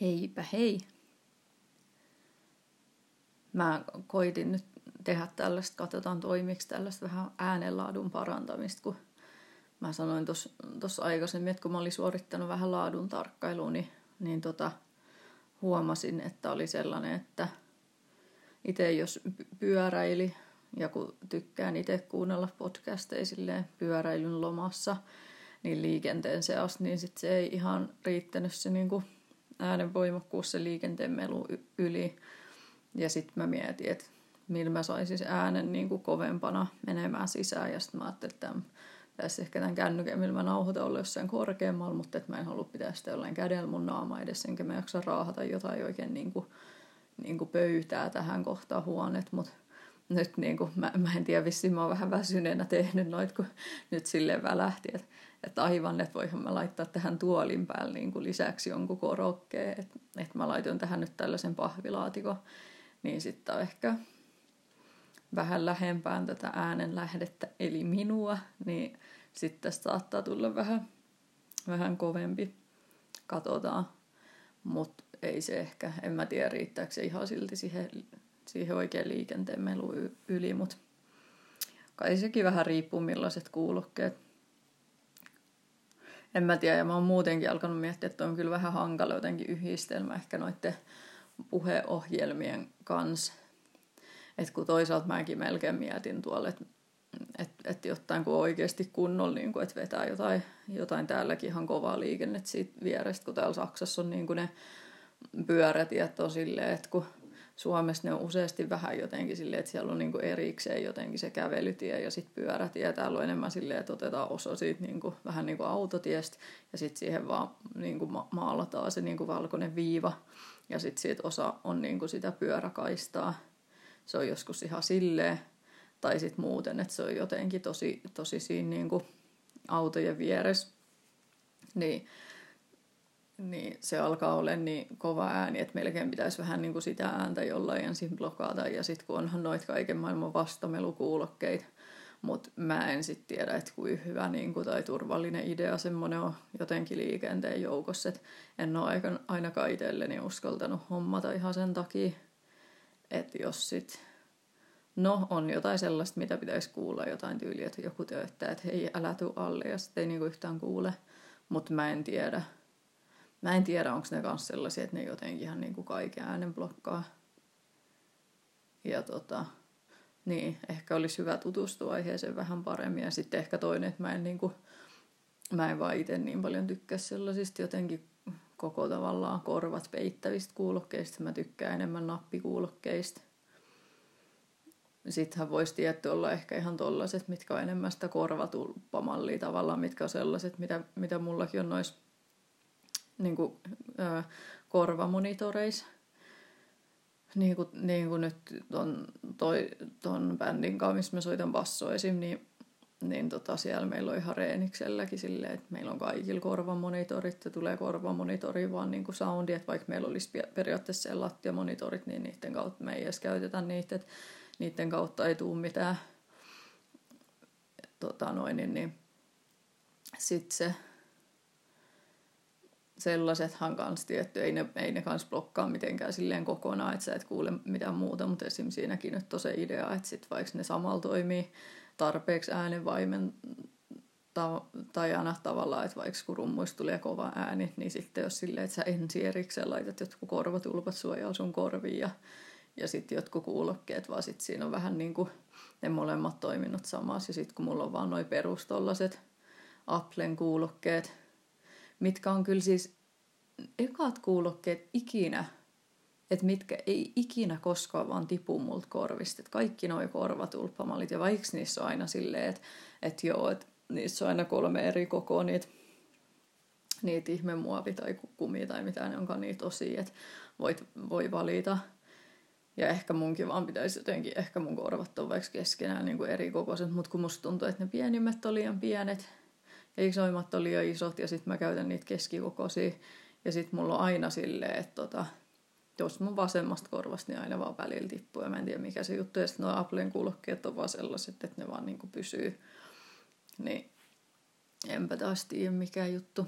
Heipä hei. Mä koitin nyt tehdä tällaista, katsotaan toimiksi tällaista vähän äänenlaadun parantamista, kun mä sanoin tuossa aikaisemmin, että kun mä olin suorittanut vähän laadun tarkkailua, niin, niin tota, huomasin, että oli sellainen, että itse jos pyöräili ja kun tykkään itse kuunnella podcasteja pyöräilyn lomassa, niin liikenteen seassa, niin sit se ei ihan riittänyt se niin kuin äänen voimakkuus se liikenteen melu yli. Ja sitten mä mietin, että millä mä saisin äänen niin kuin kovempana menemään sisään. Ja sitten mä ajattelin, että tässä ehkä tämän kännykän, millä mä nauhoitan, olla jossain korkeammalla, mutta että mä en halua pitää sitä jollain kädellä mun naama edessä, enkä mä jaksa raahata jotain oikein niin kuin, niin kuin pöytää tähän kohtaan huonet, mutta nyt niin kuin, mä, mä en tiedä, vissiin mä oon vähän väsyneenä tehnyt noit, kun nyt silleen välähti, että, että aivan, että voihan mä laittaa tähän tuolin päälle niin kuin lisäksi jonkun korokkeen, että, että mä laitoin tähän nyt tällaisen pahvilaatikon, niin sitten ehkä vähän lähempään tätä äänen lähdettä, eli minua, niin sitten tästä saattaa tulla vähän, vähän kovempi. Katsotaan. Mutta ei se ehkä, en mä tiedä riittääkö se ihan silti siihen, siihen oikein liikenteen melu yli, mutta kai sekin vähän riippuu millaiset kuulokkeet. En mä tiedä, ja mä oon muutenkin alkanut miettiä, että on kyllä vähän hankala jotenkin yhdistelmä ehkä noiden puheohjelmien kanssa. Että kun toisaalta mäkin melkein mietin tuolla, että että et jotain kun oikeasti kunnolla, niin kuin, että vetää jotain, jotain täälläkin ihan kovaa liikennettä siitä vierestä, kun täällä Saksassa on niin ne pyörätiet on silleen, että kun Suomessa ne on useasti vähän jotenkin silleen, että siellä on niin erikseen jotenkin se kävelytie ja sitten pyörätie. Täällä on enemmän silleen, että otetaan osa siitä niin kuin, vähän niin kuin autotiestä ja sitten siihen vaan niin kuin maalataan se niin kuin valkoinen viiva ja sitten siitä osa on niin kuin sitä pyöräkaistaa. Se on joskus ihan silleen, tai sitten muuten, että se on jotenkin tosi, tosi siinä niin kuin autojen vieressä. Niin, niin se alkaa olla niin kova ääni, että melkein pitäisi vähän niin kuin sitä ääntä jollain ensin blokata. Ja sitten kun onhan noita kaiken maailman vastamelukuulokkeita, mutta mä en sitten tiedä, että kuin hyvä niin kuin, tai turvallinen idea semmoinen on jotenkin liikenteen joukossa. Et en ole ainakaan itselleni uskaltanut hommata ihan sen takia, että jos sitten No, on jotain sellaista, mitä pitäisi kuulla, jotain tyyliä, että joku tööttää, että hei, älä tuu alle, ja sitten ei niinku yhtään kuule. Mutta mä en tiedä. Mä en tiedä, onko ne kanssa sellaisia, että ne jotenkin ihan niinku kaiken äänen blokkaa. Ja tota, niin, ehkä olisi hyvä tutustua aiheeseen vähän paremmin. Ja sitten ehkä toinen, että mä en, niinku, mä en vaan itse niin paljon tykkää sellaisista jotenkin koko tavallaan korvat peittävistä kuulokkeista. Mä tykkään enemmän nappikuulokkeista sittenhän voisi tietty olla ehkä ihan tollaiset, mitkä on enemmän sitä korvatulppamallia tavallaan, mitkä on sellaiset, mitä, mitä mullakin on noissa niin kuin, ö, korvamonitoreissa. Niin kuin, niin kuin nyt ton, toi, ton bändin kanssa, missä mä soitan basso esim, niin, niin tota, siellä meillä on ihan reenikselläkin silleen, että meillä on kaikilla korvamonitorit ja tulee korvamonitori vaan niin kuin soundi, että vaikka meillä olisi periaatteessa lattiamonitorit, niin niiden kautta me ei edes käytetä niitä, että niiden kautta ei tule mitään. Tota noin, niin, niin. Sitten se sellaisethan kanssa tietty, ei ne, ei ne kanssa blokkaa mitenkään silleen kokonaan, että sä et kuule mitään muuta, mutta esim. siinäkin nyt on se idea, että sit vaikka ne samalla toimii tarpeeksi äänenvaimen tajana tavallaan, että vaikka kun rummuista tulee kova ääni, niin sitten jos silleen, että sä ensi erikseen laitat jotkut korvatulpat suojaa sun korviin ja ja sitten jotkut kuulokkeet, vaan sitten siinä on vähän niin kuin ne molemmat toiminnot samassa. Ja sitten kun mulla on vaan noin perustollaset Applen kuulokkeet, mitkä on kyllä siis ekat kuulokkeet ikinä, että mitkä ei ikinä koskaan vaan tipu multa korvista. Et kaikki nuo korvatulppamallit, ja vaikka niissä on aina silleen, että et joo, että niissä on aina kolme eri kokoa niitä, niitä ihmemuovi tai kumi tai mitä ne onkaan niitä osia, että voit, voi valita – ja ehkä munkin vaan pitäisi jotenkin, ehkä mun korvat on vaikka keskenään niin kuin eri kokoiset, mutta kun musta tuntuu, että ne pienimmät on liian pienet ja isoimmat on liian isot ja sitten mä käytän niitä keskikokoisia. Ja sitten mulla on aina silleen, että tota, jos mun vasemmasta korvasta, niin aina vaan välillä tippuu ja mä en tiedä mikä se juttu. Ja sitten nuo Applen kuulokkeet on vaan sellaiset, että ne vaan niin kuin pysyy. Niin enpä taas tiedä mikä juttu.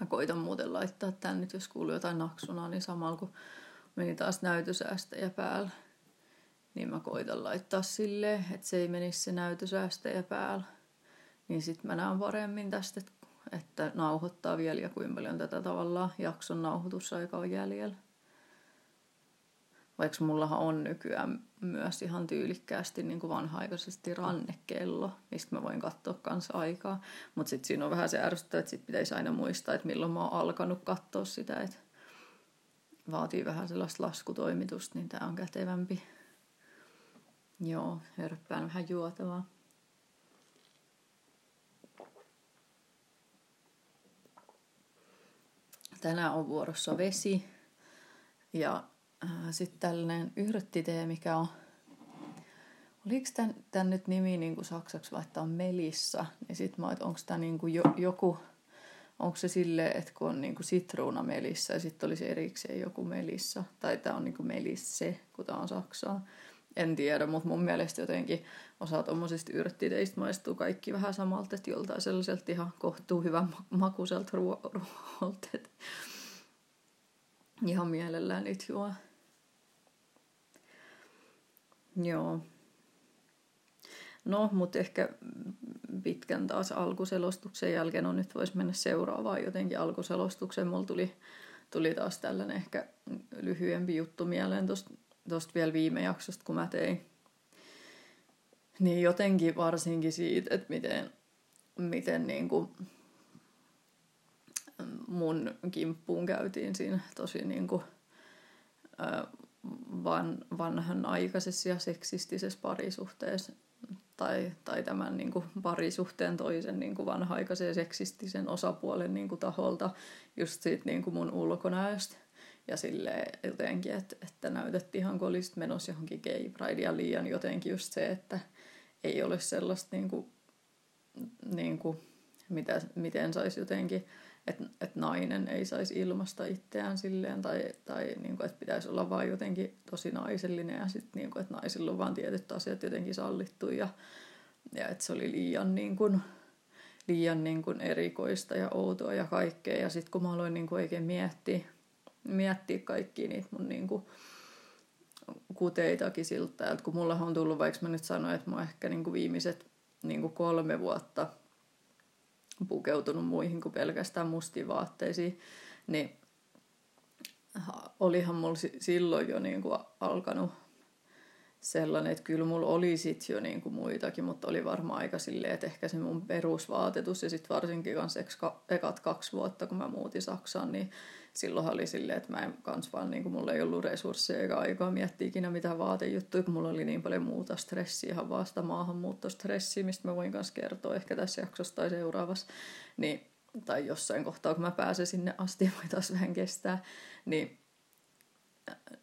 Mä koitan muuten laittaa tän nyt, jos kuuluu jotain naksunaa, niin samalla kun meni taas näytösäästäjä päällä, niin mä koitan laittaa silleen, että se ei menisi se näytösäästäjä päällä. Niin sit mä näen paremmin tästä, että nauhoittaa vielä ja kuinka paljon tätä tavallaan jakson nauhoitusaika on jäljellä. Vaikka mullahan on nykyään myös ihan tyylikkäästi niin kuin vanha-aikaisesti rannekello, mistä mä voin katsoa kanssa aikaa. Mutta sitten siinä on vähän se ärsyttävä, että sit pitäisi aina muistaa, että milloin mä oon alkanut katsoa sitä. Että vaatii vähän sellaista laskutoimitusta, niin tää on kätevämpi. Joo, hörppään vähän juotavaa. Tänään on vuorossa vesi. Ja äh, sitten tällainen yrttitee, mikä on, oliko tämän, tämän nyt nimi niin kuin saksaksi vaikka on Melissa, niin sitten mä onko tämä niin kuin jo, joku, onko se silleen, että kun on niin kuin sitruuna Melissa ja sitten olisi erikseen joku Melissa, tai tämä on niin kuin Melisse, kun tämä on saksaa. En tiedä, mutta mun mielestä jotenkin osa tuommoisista yrttiteistä maistuu kaikki vähän samalta, että joltain sellaiselta ihan kohtuu hyvän makuiselta ruoalta. Ihan mielellään niitä juo. Joo. No, mutta ehkä pitkän taas alkuselostuksen jälkeen, no nyt voisi mennä seuraavaan jotenkin alkuselostukseen. Mulla tuli, tuli taas tällainen ehkä lyhyempi juttu mieleen tuosta vielä viime jaksosta, kun mä tein. Niin jotenkin varsinkin siitä, että miten, miten niin kuin mun kimppuun käytiin siinä tosi niin kuin, van, vanhan aikaisessa ja seksistisessä parisuhteessa tai, tai tämän niin kuin parisuhteen toisen niin kuin vanha-aikaisen seksistisen osapuolen niin kuin taholta just siitä niin kuin mun ulkonäöstä. Ja sille jotenkin, että, että näytettiin ihan kun olisit menossa johonkin gay pride ja liian jotenkin just se, että ei ole sellaista niin kuin, niin kuin, mitä, miten saisi jotenkin että et nainen ei saisi ilmasta itseään silleen, tai, tai niin kuin, että pitäisi olla vaan jotenkin tosi naisellinen, ja sitten niin kuin, että naisilla on vaan tietyt asiat jotenkin sallittu, ja, ja että se oli liian, niin kuin, liian niin kuin erikoista ja outoa ja kaikkea, ja sitten kun mä aloin niin kuin oikein miettiä, miettiä kaikki niitä mun niin kuin, kuteitakin siltä, että kun mulla on tullut, vaikka mä nyt sanoin, että mä ehkä niin kuin viimeiset niin kuin kolme vuotta – pukeutunut muihin kuin pelkästään mustiin vaatteisiin, niin olihan mulla silloin jo niin kuin alkanut sellainen, että kyllä mulla oli sit jo niin kuin muitakin, mutta oli varmaan aika silleen, että ehkä se mun perusvaatetus ja sitten varsinkin kanssa ekat kaksi vuotta, kun mä muutin Saksaan, niin silloin oli silleen, että mä en kans vaan, niin kuin mulla ei ollut resursseja eikä aikaa miettiä ikinä mitään vaatejuttuja, kun mulla oli niin paljon muuta stressiä, ihan vasta maahanmuuttostressiä, mistä mä voin kanssa kertoa ehkä tässä jaksossa tai seuraavassa, niin, tai jossain kohtaa, kun mä pääsen sinne asti, voi taas vähän kestää, niin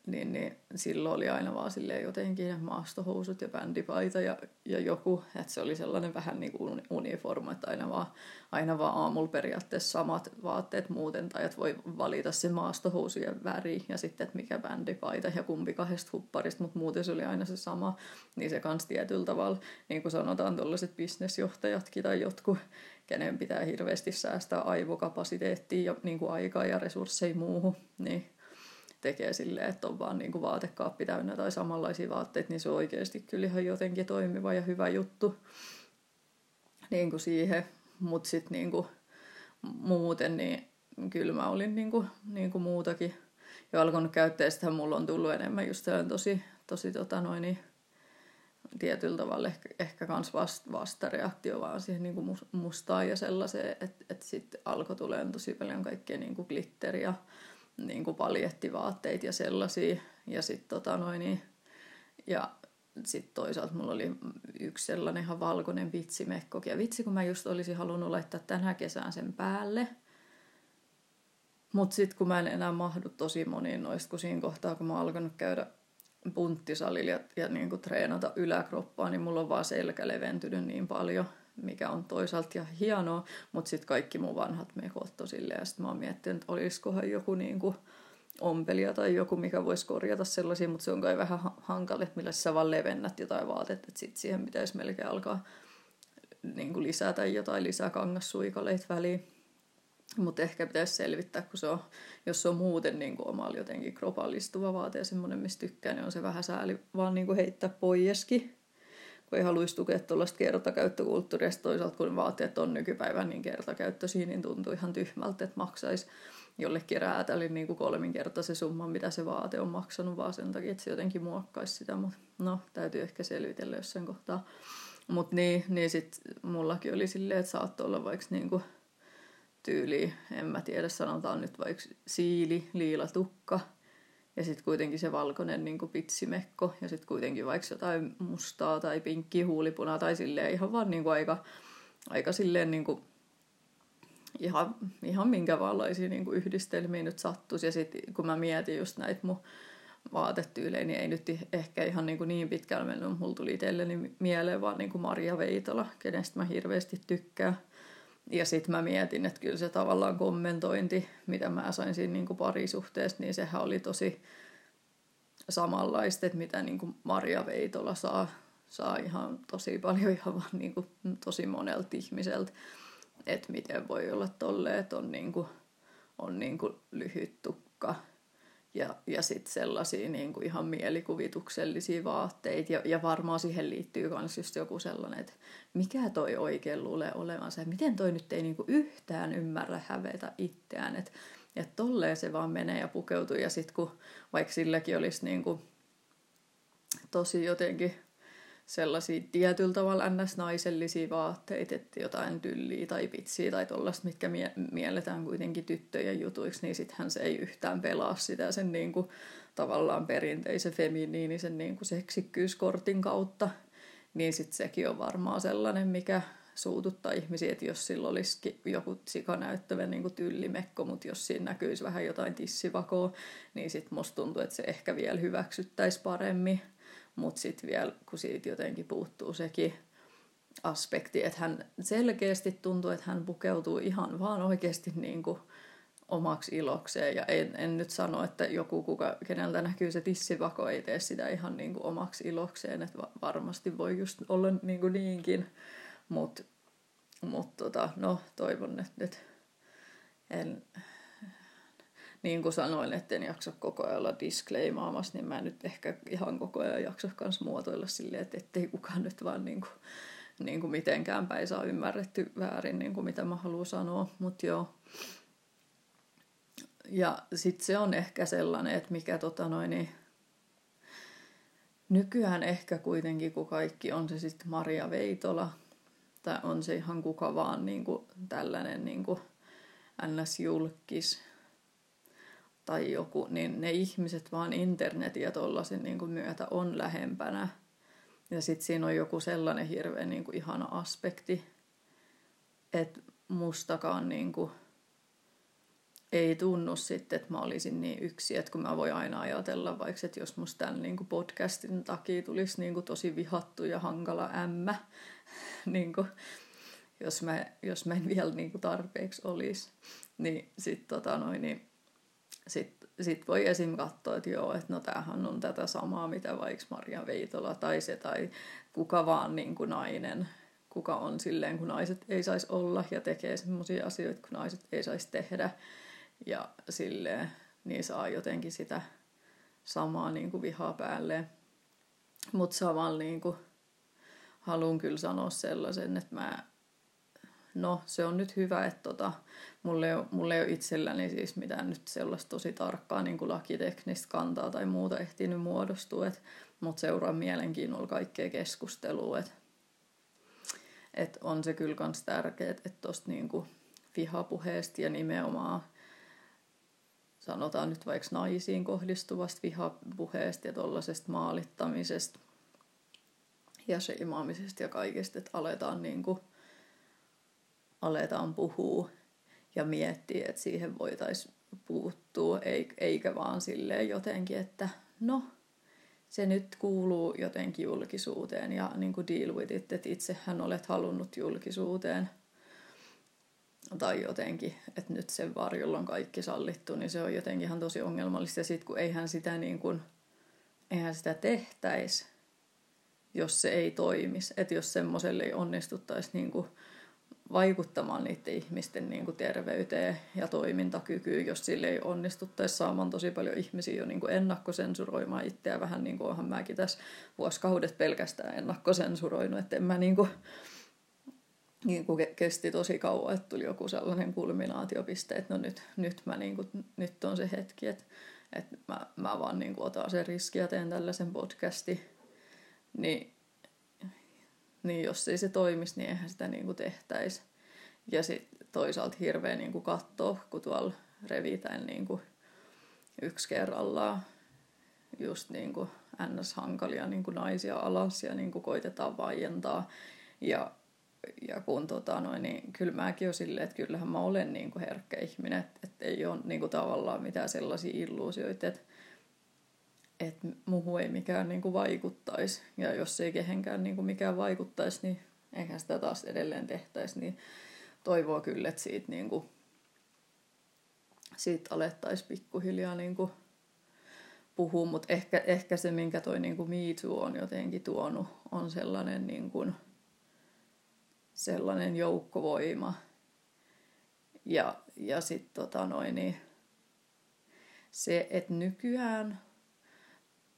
niin, niin silloin oli aina vaan silleen jotenkin maastohousut ja bändipaita ja, ja joku, että se oli sellainen vähän niin kuin uniforma, että aina vaan, aina vaan aamulla periaatteessa samat vaatteet muuten, tai että voi valita se maastohousujen väri ja sitten, että mikä bändipaita ja kumpi kahdesta hupparista, mutta muuten se oli aina se sama, niin se kans tietyllä tavalla, niin kuin sanotaan tuollaiset bisnesjohtajatkin tai jotkut, kenen pitää hirveästi säästää aivokapasiteettia ja niin kuin aikaa ja resursseja muuhun, niin tekee silleen, että on vaan niinku vaatekaappi täynnä tai samanlaisia vaatteita, niin se on oikeasti kyllä ihan jotenkin toimiva ja hyvä juttu niin kuin siihen. Mutta sitten niin muuten, niin kyllä mä olin niin kuin, niin kuin muutakin jo alkanut käyttää. Sitten mulla on tullut enemmän just tosi, tosi tota noin, niin tietyllä tavalla ehkä, ehkä kans vast, vastareaktio vaan siihen niin kuin mustaan ja sellaiseen, että et sitten alkoi tulemaan tosi paljon kaikkea niin kuin glitteriä niin kuin paljettivaatteita ja sellaisia. Ja sitten tota noin, niin, ja sitten toisaalta mulla oli yksi sellainen ihan valkoinen vitsimekkokin. Ja vitsi, kun mä just olisin halunnut laittaa tänä kesään sen päälle. Mutta sitten kun mä en enää mahdu tosi moniin noista, kun siinä kohtaa, kun mä oon alkanut käydä punttisalilla ja, ja niin kuin treenata yläkroppaa, niin mulla on vaan selkä leventynyt niin paljon – mikä on toisaalta ja hienoa, mutta sitten kaikki mun vanhat mekot on silleen, ja sitten mä oon miettinyt, että olisikohan joku niin kuin ompelia tai joku, mikä voisi korjata sellaisia, mutta se on kai vähän hankala, että millä sä vaan levennät jotain vaatetta, että sitten siihen pitäisi melkein alkaa niin kuin lisätä jotain lisää kangassuikaleita väliin. Mutta ehkä pitäisi selvittää, kun se on, jos se on muuten niin kuin omalla jotenkin kropallistuva vaate ja semmoinen, mistä tykkää, niin on se vähän sääli vaan niin kuin heittää poieskin. Kun ei haluaisi tukea tuollaista kertakäyttökulttuuria. Toisaalta kun vaatteet on nykypäivän niin kertakäyttöisiä, niin tuntuu ihan tyhmältä, että maksaisi jollekin räätälin niin kuin kolminkertaisen summan, mitä se vaate on maksanut, vaan sen takia, että se jotenkin muokkaisi sitä. Mutta no, täytyy ehkä selvitellä jossain kohtaa. Mutta niin, niin sitten mullakin oli silleen, että saattoi olla vaikka niinku tyyli, en mä tiedä, sanotaan nyt vaikka siili, liila tukka, ja sitten kuitenkin se valkoinen niin pitsimekko, ja sitten kuitenkin vaikka jotain mustaa tai pinkki huulipunaa, tai silleen ihan vaan niin kuin aika, aika silleen niin kuin ihan, ihan minkälaisia niin kuin yhdistelmiä nyt sattuisi. Ja sitten kun mä mietin just näitä mun vaatetyylejä, niin ei nyt ehkä ihan niin, kuin niin pitkällä mennyt. Mulla tuli itselleni mieleen vaan niin kuin Maria Veitola, kenestä mä hirveästi tykkään. Ja sitten mä mietin, että kyllä se tavallaan kommentointi, mitä mä sain siinä niin kuin parisuhteesta, niin sehän oli tosi samanlaista, että mitä niin kuin Maria Veitola saa, saa ihan tosi paljon ihan vaan niin kuin tosi monelta ihmiseltä. Että miten voi olla tolleen, että on, niin kuin, on niin kuin lyhyt tukka ja, ja sitten sellaisia niin kuin ihan mielikuvituksellisia vaatteita. Ja, ja varmaan siihen liittyy myös just joku sellainen, että mikä toi oikein luulee olevansa. Ja miten toi nyt ei niin kuin yhtään ymmärrä hävetä itseään. Että et tolleen se vaan menee ja pukeutuu. Ja sitten kun vaikka silläkin olisi niin kuin tosi jotenkin sellaisia tietyllä tavalla ns-naisellisia vaatteita, että jotain tylliä tai pitsiä tai tollaista, mitkä mie- mielletään kuitenkin tyttöjen jutuiksi, niin sittenhän se ei yhtään pelaa sitä sen niin kuin, tavallaan perinteisen feminiinisen niin kuin seksikkyyskortin kautta. Niin sitten sekin on varmaan sellainen, mikä suututtaa ihmisiä, että jos sillä olisi joku sikanäyttävä niin kuin tyllimekko, mutta jos siinä näkyisi vähän jotain tissivakoa, niin sitten musta tuntuu, että se ehkä vielä hyväksyttäisi paremmin. Mutta sitten vielä, kun siitä jotenkin puuttuu sekin aspekti, että hän selkeästi tuntuu, että hän pukeutuu ihan vaan oikeasti niin kuin omaksi ilokseen. Ja en, en nyt sano, että joku, kuka, keneltä näkyy se tissivako, ei tee sitä ihan niin kuin omaksi ilokseen. Että varmasti voi just olla niin kuin niinkin. Mutta mut tota, no, toivon, että nyt en, niin kuin sanoin, etten jaksa koko ajan olla disclaimaamassa, niin mä nyt ehkä ihan koko ajan jaksa myös muotoilla silleen, että ettei kukaan nyt vaan niin kuin, niin kuin mitenkään päin saa ymmärretty väärin, niin kuin mitä mä haluan sanoa, mutta joo. Ja sitten se on ehkä sellainen, että mikä tota noin, niin nykyään ehkä kuitenkin, kun kaikki on se sitten Maria Veitola, tai on se ihan kuka vaan niin kuin tällainen niin kuin ns-julkis, tai joku, niin ne ihmiset vaan internetin ja tollasen niin kuin myötä on lähempänä. Ja sitten siinä on joku sellainen hirveän niin kuin ihana aspekti, että mustakaan niin kuin ei tunnu sitten, että mä olisin niin yksi, että kun mä voin aina ajatella vaikka, että jos musta tämän niin kuin podcastin takia tulisi niin kuin tosi vihattu ja hankala ämmä, niin kuin, jos, mä, jos mä en vielä niin kuin tarpeeksi olisi, niin sitten tota noin, niin sitten sit voi esim. katsoa, että joo, että no tämähän on tätä samaa, mitä vaikka Maria Veitola tai se tai kuka vaan niin kuin nainen, kuka on silleen, kun naiset ei saisi olla ja tekee semmoisia asioita, kun naiset ei saisi tehdä. Ja silleen, niin saa jotenkin sitä samaa niin kuin vihaa päälle. Mutta samalla niin kuin, haluan kyllä sanoa sellaisen, että mä no se on nyt hyvä, että tota, mulla, ei ole, mulla ei ole itselläni siis mitään nyt sellaista tosi tarkkaa niin kuin lakiteknistä kantaa tai muuta ehtinyt muodostua, et, mutta seuraan mielenkiinnolla kaikkea keskustelua, että et on se kyllä myös tärkeää, että tuosta niin vihapuheesta ja nimenomaan sanotaan nyt vaikka naisiin kohdistuvasta vihapuheesta ja tuollaisesta maalittamisesta ja seimaamisesta ja kaikesta, että aletaan niin kuin aletaan puhua ja miettiä, että siihen voitaisiin puuttua, eikä vaan silleen jotenkin, että no, se nyt kuuluu jotenkin julkisuuteen ja niin kuin deal with it, että itsehän olet halunnut julkisuuteen tai jotenkin, että nyt sen varjolla on kaikki sallittu, niin se on jotenkin ihan tosi ongelmallista. Ja sitten kun eihän sitä, niin kuin, eihän sitä tehtäisi, jos se ei toimisi. Että jos semmoiselle ei onnistuttaisi niin kuin vaikuttamaan niiden ihmisten niin kuin terveyteen ja toimintakykyyn, jos sille ei onnistuttaisi saamaan tosi paljon ihmisiä jo niin kuin ennakkosensuroimaan itseä. Vähän niin kuin onhan mäkin tässä vuosikaudet pelkästään ennakkosensuroinut, että en mä niin kuin, niin kuin kesti tosi kauan, että tuli joku sellainen kulminaatiopiste, että no nyt, nyt, mä niin kuin, nyt on se hetki, että, että mä, mä vaan niin kuin otan sen riski ja teen tällaisen podcasti, niin niin jos ei se toimisi, niin eihän sitä niin kuin tehtäisi. Ja sitten toisaalta hirveä niin kuin katsoa, kun tuolla revitään niin kuin yksi kerrallaan just niin kuin ns-hankalia niin kuin naisia alas ja niin kuin koitetaan vaientaa. Ja, ja kun tota noin, niin kyllä mäkin olen silleen, että kyllähän mä olen niin kuin herkkä ihminen, että, että ei ole niin kuin tavallaan mitään sellaisia illuusioita, että että muuhun ei mikään niin kuin vaikuttaisi. Ja jos ei kehenkään niin kuin mikään vaikuttaisi, niin eihän sitä taas edelleen tehtäisi. Niin toivoo kyllä, että siitä, niin kuin, siitä alettaisiin pikkuhiljaa niin kuin puhua. Mutta ehkä, ehkä se, minkä toi niin kuin Me Too on jotenkin tuonut, on sellainen, niin kuin, sellainen joukkovoima. Ja, ja sitten tota niin se, että nykyään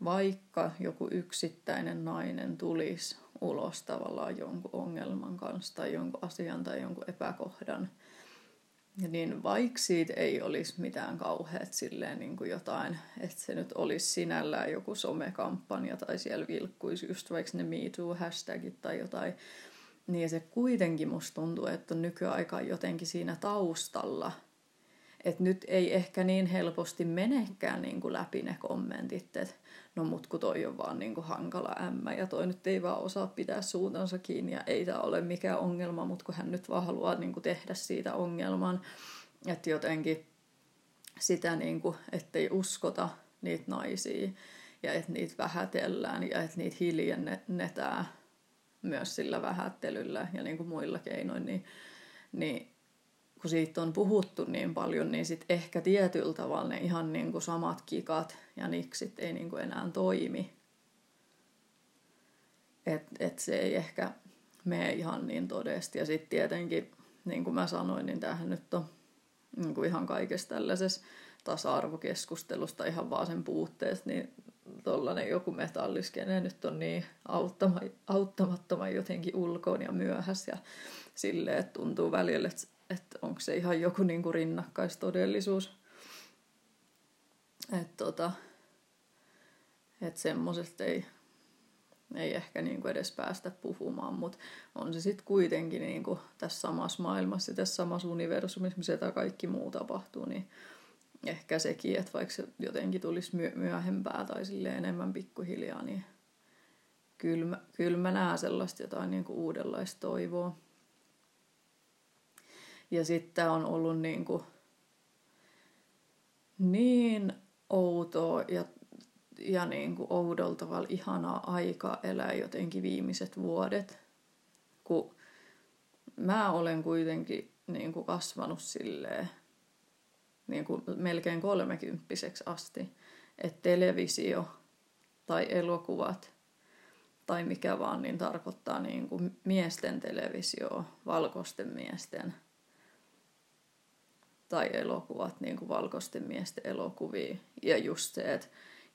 vaikka joku yksittäinen nainen tulisi ulos tavallaan jonkun ongelman kanssa tai jonkun asian tai jonkun epäkohdan, niin vaikka siitä ei olisi mitään kauheat silleen niin kuin jotain, että se nyt olisi sinällään joku somekampanja tai siellä vilkkuisi just vaikka ne MeToo-hashtagit tai jotain, niin se kuitenkin musta tuntuu, että on nykyaika jotenkin siinä taustalla – että nyt ei ehkä niin helposti menekään niin kuin läpi ne kommentit, että no mut kun toi on vaan niin kuin hankala ämmä ja toi nyt ei vaan osaa pitää suuntansa kiinni ja ei tämä ole mikään ongelma, mutta kun hän nyt vaan haluaa niin kuin tehdä siitä ongelman, että jotenkin sitä, niin kuin, ettei uskota niitä naisia ja että niitä vähätellään ja että niitä hiljennetään myös sillä vähättelyllä ja niin kuin muilla keinoin, niin, niin kun siitä on puhuttu niin paljon, niin sitten ehkä tietyllä tavalla ne ihan niin kuin samat kikat ja niksit ei niin kuin enää toimi. Että et se ei ehkä mene ihan niin todesti. Ja sitten tietenkin, niin kuin mä sanoin, niin tämähän nyt on niin kuin ihan kaikessa tällaisessa tasa-arvokeskustelusta ihan vaan sen puutteesta, niin tuollainen joku metalliskene nyt on niin auttama, auttamattoman jotenkin ulkoon ja myöhässä ja silleen, että tuntuu välillä, että että onko se ihan joku niin kuin rinnakkaistodellisuus. Että tota, et semmoisesta ei, ei ehkä niin kuin edes päästä puhumaan, mutta on se sitten kuitenkin niin kuin tässä samassa maailmassa, tässä samassa universumissa, missä tämä kaikki muu tapahtuu, niin ehkä sekin, että vaikka se jotenkin tulisi myöhempää tai sille enemmän pikkuhiljaa, niin kyllä mä, kyllä mä näen sellaista jotain niin kuin uudenlaista toivoa. Ja sitten on ollut niin, kuin niin outoa ja, ja niin kuin oudolla tavalla ihanaa aikaa elää jotenkin viimeiset vuodet, kun mä olen kuitenkin niin kuin kasvanut silleen niin kuin melkein kolmekymppiseksi asti, että televisio tai elokuvat tai mikä vaan, niin tarkoittaa niin kuin miesten televisio, valkoisten miesten – tai elokuvat, niin kuin valkoisten miesten elokuvia. Ja just se, että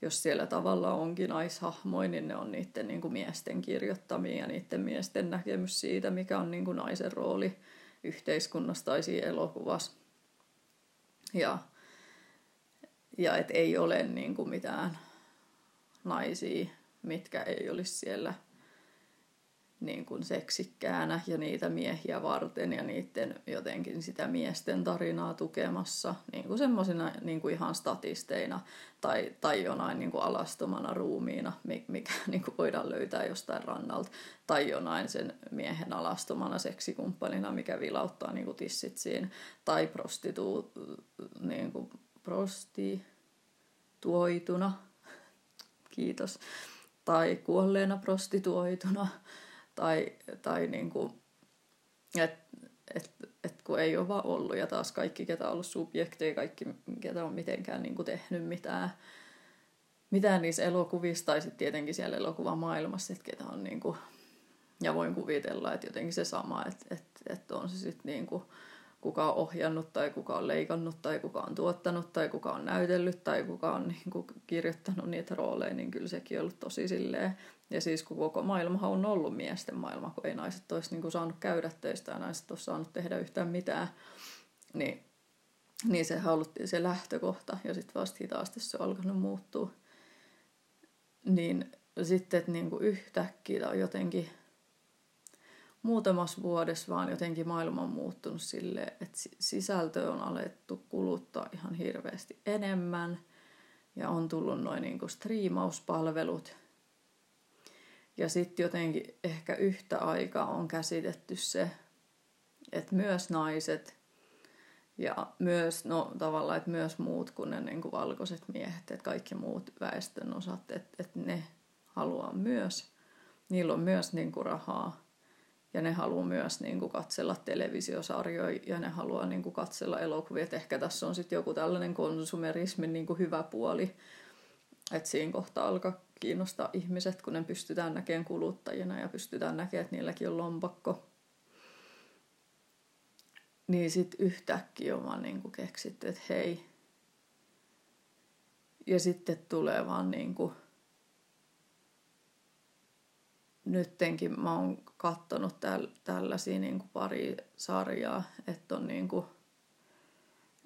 jos siellä tavalla onkin naishahmoja, niin ne on niiden niin kuin miesten kirjoittamia ja niiden miesten näkemys siitä, mikä on niin kuin naisen rooli yhteiskunnassa tai siinä elokuvassa. Ja, ja et ei ole niin kuin mitään naisia, mitkä ei olisi siellä – niin kuin seksikkäänä ja niitä miehiä varten ja niiden jotenkin sitä miesten tarinaa tukemassa niin kuin semmoisina niin kuin ihan statisteina tai, tai jonain niin kuin alastomana ruumiina, mikä niin kuin voidaan löytää jostain rannalta, tai jonain sen miehen alastomana seksikumppanina, mikä vilauttaa niin kuin tissit siinä, tai prostitu, niin kuin prostituoituna, kiitos, tai kuolleena prostituoituna, tai, tai niin kuin, että et, et kun ei ole vaan ollut ja taas kaikki, ketä on ollut subjekteja, kaikki, ketä on mitenkään niin kuin tehnyt mitään, mitään niissä elokuvissa tai sitten tietenkin siellä elokuvamaailmassa, että ketä on niin kuin Ja voin kuvitella, että jotenkin se sama, että, että, että on se sitten niin kuin, kuka on ohjannut tai kuka on leikannut tai kuka on tuottanut tai kuka on näytellyt tai kuka on niin kuin, kirjoittanut niitä rooleja, niin kyllä sekin on ollut tosi silleen. Ja siis kun koko maailma on ollut miesten maailma, kun ei naiset olisi niin kuin, saanut käydä töistä ja naiset olisi saanut tehdä yhtään mitään, niin, niin se ollut se lähtökohta ja sitten vasta hitaasti se on alkanut muuttua. Niin sitten, että niin kuin yhtäkkiä on jotenkin muutamassa vuodessa vaan jotenkin maailma on muuttunut silleen, että sisältö on alettu kuluttaa ihan hirveästi enemmän ja on tullut noin niin kuin striimauspalvelut. Ja sitten jotenkin ehkä yhtä aikaa on käsitetty se, että myös naiset ja myös, no tavallaan, että myös muut kuin ne niin kuin valkoiset miehet, että kaikki muut väestön osat, että, että ne haluaa myös, niillä on myös niin kuin rahaa ja ne haluaa myös niin kuin katsella televisiosarjoja ja ne haluaa niin kuin katsella elokuvia. Et ehkä tässä on sitten joku tällainen konsumerismin niin kuin hyvä puoli, että siinä kohtaa alkaa kiinnostaa ihmiset, kun ne pystytään näkemään kuluttajina ja pystytään näkemään, että niilläkin on lompakko. Niin sitten yhtäkkiä on vaan niin kuin keksitty, että hei. Ja sitten tulee vaan niin kuin nyttenkin mä oon kattonut täl, tällaisia niin kuin pari sarjaa, että on niin kuin,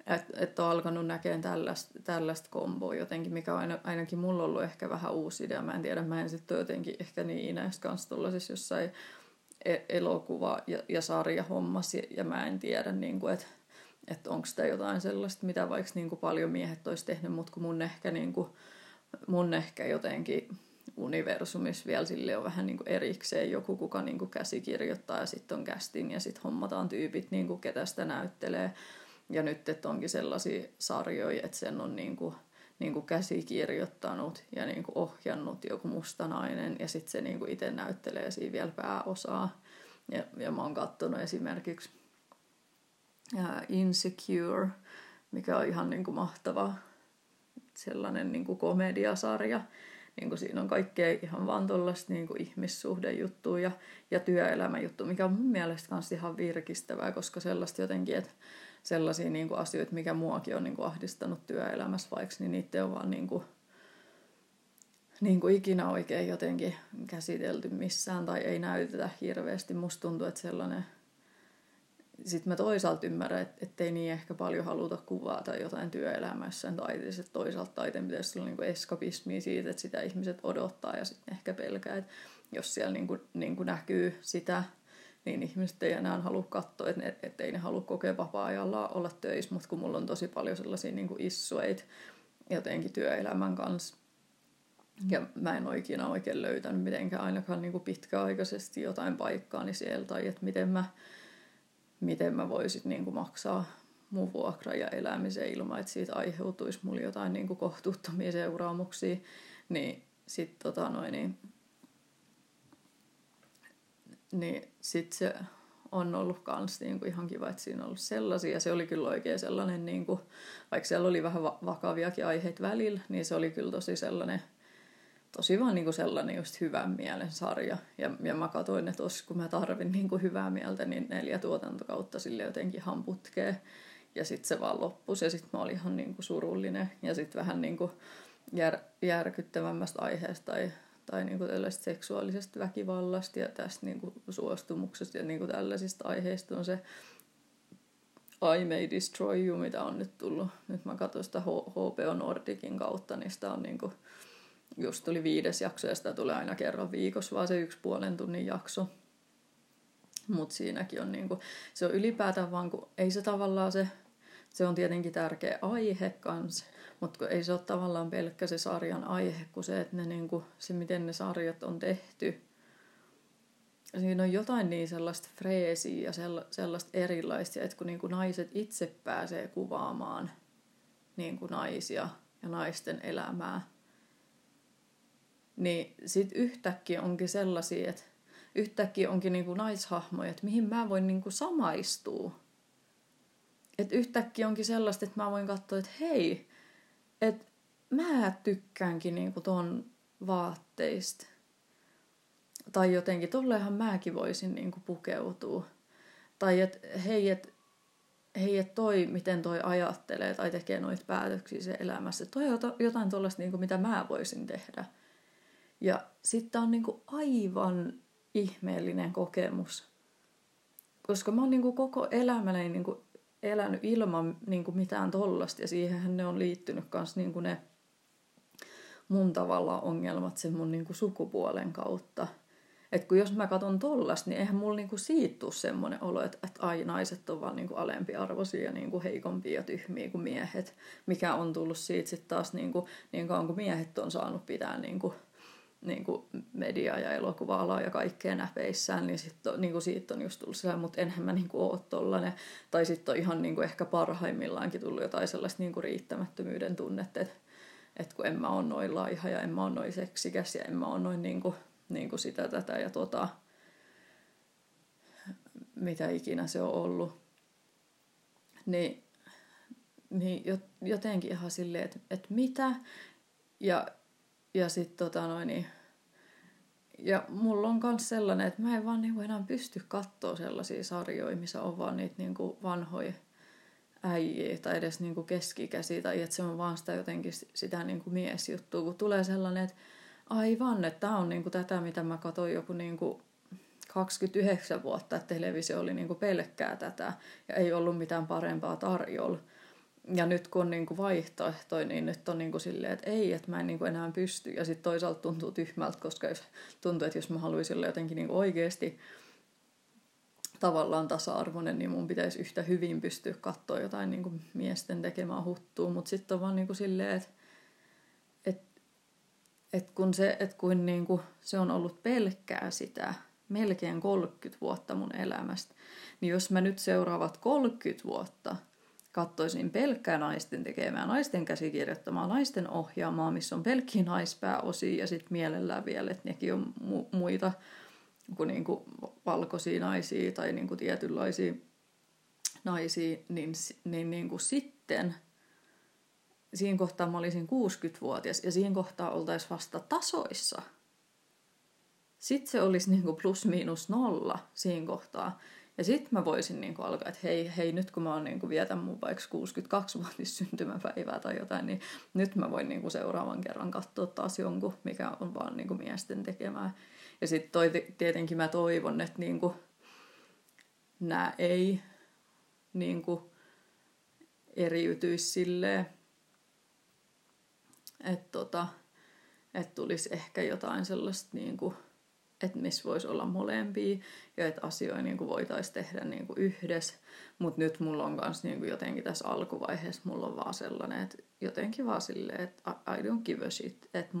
että et on alkanut näkemään tällaista, tällaista komboa jotenkin, mikä on aina, ainakin mulla ollut ehkä vähän uusi idea. Mä en tiedä, mä en sitten jotenkin ehkä niin Ines kanssa tuollaisessa jossain e, elokuva- ja, ja sarjahommassa, ja mä en tiedä, niin kuin, että että onko sitä jotain sellaista, mitä vaikka niin kuin paljon miehet olisi tehnyt, mutta kun mun ehkä, niin kuin, mun ehkä jotenkin universumissa vielä sille on vähän niin kuin erikseen joku, kuka niin kuin käsikirjoittaa ja sitten on casting ja sitten hommataan tyypit, niin kuin ketä sitä näyttelee. Ja nyt että onkin sellaisia sarjoja, että sen on niin kuin, niin kuin käsikirjoittanut ja niin kuin ohjannut joku mustanainen ja sitten se niin kuin itse näyttelee siinä vielä pääosaa. Ja, ja mä oon katsonut esimerkiksi Insecure, mikä on ihan niin kuin mahtava sellainen niin kuin komediasarja niin kuin siinä on kaikkea ihan vaan tuollaista niin ihmissuhdejuttua ja, ja työelämäjuttua, mikä on mun mielestä myös ihan virkistävää, koska sellaista jotenkin, että sellaisia niin kuin asioita, mikä muakin on niin kuin ahdistanut työelämässä vaikka, niin niitä on vaan niin kuin, niin kuin ikinä oikein jotenkin käsitelty missään tai ei näytetä hirveästi. Musta tuntuu, että sellainen sitten mä toisaalta ymmärrän, että ettei niin ehkä paljon haluta kuvata jotain työelämässä taiteessa. Toisaalta taiteen pitäisi olla niin eskapismia siitä, että sitä ihmiset odottaa ja sitten ehkä pelkää, että jos siellä niin kuin, niin kuin näkyy sitä, niin ihmiset ei enää halua katsoa, että, ne, että ei ne halua kokea vapaa-ajalla olla töissä, mutta kun mulla on tosi paljon sellaisia niin kuin issueita jotenkin työelämän kanssa, ja mä en oikein oikein löytänyt mitenkään ainakaan niin kuin pitkäaikaisesti jotain paikkaa niin siellä, tai että miten mä miten mä voisin niin kuin maksaa mun vuokra ja elämisen ilman, että siitä aiheutuisi mulle jotain niin kuin kohtuuttomia seuraamuksia, niin sitten tota noin, niin, niin sit se on ollut kans niin kuin ihan kiva, että siinä on ollut sellaisia. Ja se oli kyllä oikein sellainen, niin kuin, vaikka siellä oli vähän vakaviakin aiheita välillä, niin se oli kyllä tosi sellainen tosi vaan niin kuin sellainen just hyvän mielen sarja. Ja, ja mä katsoin, että tos, kun mä tarvin niin kuin hyvää mieltä, niin neljä tuotantokautta sille jotenkin hamputkee. Ja sitten se vaan loppui ja sitten mä olin ihan niin kuin surullinen. Ja sitten vähän niin kuin jär, järkyttävämmästä aiheesta tai, tai niin kuin tällaisesta seksuaalisesta väkivallasta ja tästä niin kuin suostumuksesta ja niin kuin tällaisista aiheista on se I May Destroy You, mitä on nyt tullut. Nyt mä katsoin sitä HBO Nordicin kautta, niin sitä on niin kuin just tuli viides jakso ja sitä tulee aina kerran viikossa, vaan se yksi puolen tunnin jakso. Mutta siinäkin on niinku, se on ylipäätään vaan, kun ei se tavallaan se, se on tietenkin tärkeä aihe kanssa, mutta ei se ole tavallaan pelkkä se sarjan aihe, kuin se, että ne niinku, se miten ne sarjat on tehty. Siinä on jotain niin sellaista freesiä ja sellaista erilaista, että kun niinku naiset itse pääsee kuvaamaan niinku naisia ja naisten elämää, niin sitten yhtäkkiä onkin sellaisia, että yhtäkkiä onkin niinku naishahmoja, että mihin mä voin niinku samaistua. Että yhtäkkiä onkin sellaista, että mä voin katsoa, että hei, että mä tykkäänkin niinku ton vaatteista. tai jotenkin, tolleenhan mäkin voisin niin kuin pukeutua. Tai että hei, että hei, et toi, miten toi ajattelee tai tekee noita päätöksiä se elämässä. Toi on jotain tuollaista, niin mitä mä voisin tehdä. Ja sitten on niin kuin aivan ihmeellinen kokemus. Koska mä oon niin kuin koko elämäni niin kuin elänyt ilman niin kuin mitään tollasta. Ja siihenhän ne on liittynyt myös niin ne mun tavallaan ongelmat sen mun niin kuin sukupuolen kautta. Et kun jos mä katson tollasta, niin eihän mulla niinku siitä tule semmoinen olo, että, että ai naiset on vaan niinku alempiarvoisia ja niinku heikompia ja tyhmiä kuin miehet. Mikä on tullut siitä sitten taas niinku, niin kauan kuin miehet on saanut pitää niinku, niinku media- ja elokuva ja kaikkea näpeissään, niin, sit on, niinku siitä on just tullut sellainen, mutta enhän mä niinku ole tollanen. Tai sitten on ihan niinku ehkä parhaimmillaankin tullut jotain sellaista niinku riittämättömyyden tunnetta, että et kun en mä ole noin laiha ja en mä ole noin seksikäs ja en mä ole noin niinku, niin kuin sitä, tätä ja tota, mitä ikinä se on ollut. Niin, niin jotenkin ihan silleen, että, että mitä. Ja, ja sitten tota noin, niin, ja mulla on myös sellainen, että mä en vaan niinku enää pysty katsoa sellaisia sarjoja, missä on vaan niitä niinku vanhoja äijiä tai edes niinku keskikäsiä, tai että se on vaan sitä jotenkin sitä niinku miesjuttua, kun tulee sellainen, että Aivan, että tämä on niinku tätä, mitä mä katsoin joku niinku 29 vuotta, että televisio oli niinku pelkkää tätä ja ei ollut mitään parempaa tarjolla. Ja nyt kun on niinku vaihtoehtoja, niin nyt on niinku silleen, että ei, että mä en niinku enää pysty. Ja sitten toisaalta tuntuu tyhmältä, koska jos, tuntuu, että jos mä haluaisin olla jotenkin niinku oikeasti tavallaan tasa-arvoinen, niin mun pitäisi yhtä hyvin pystyä katsoa jotain niinku miesten tekemää huttua. Mutta sitten on vaan niinku silleen, että että kun se, et kuin niinku, se on ollut pelkkää sitä melkein 30 vuotta mun elämästä, niin jos mä nyt seuraavat 30 vuotta katsoisin pelkkää naisten tekemää, naisten käsikirjoittamaa, naisten ohjaamaa, missä on pelkkiä naispääosia ja sitten mielellään vielä, että nekin on mu- muita kuin niinku valkoisia naisia tai niinku tietynlaisia naisia, niin, niin niinku sitten – siinä kohtaa mä olisin 60-vuotias ja siinä kohtaa oltaisiin vasta tasoissa. Sitten se olisi niin kuin plus miinus nolla siinä kohtaa. Ja sitten mä voisin niin kuin alkaa, että hei, hei, nyt kun mä oon niin kuin vietän mun vaikka 62-vuotis syntymäpäivää tai jotain, niin nyt mä voin niin kuin seuraavan kerran katsoa taas jonkun, mikä on vaan niin kuin miesten tekemää. Ja sitten tietenkin mä toivon, että niin kuin, nämä ei niin kuin, eriytyisi silleen, että tota, et tulisi ehkä jotain sellaista, niin kuin, että missä voisi olla molempia ja että asioita niin voitaisiin tehdä niin kuin yhdessä. Mutta nyt mulla on myös niin kuin jotenkin tässä alkuvaiheessa mulla on vaan sellainen, että jotenkin vaan silleen, että I don't give a shit. Että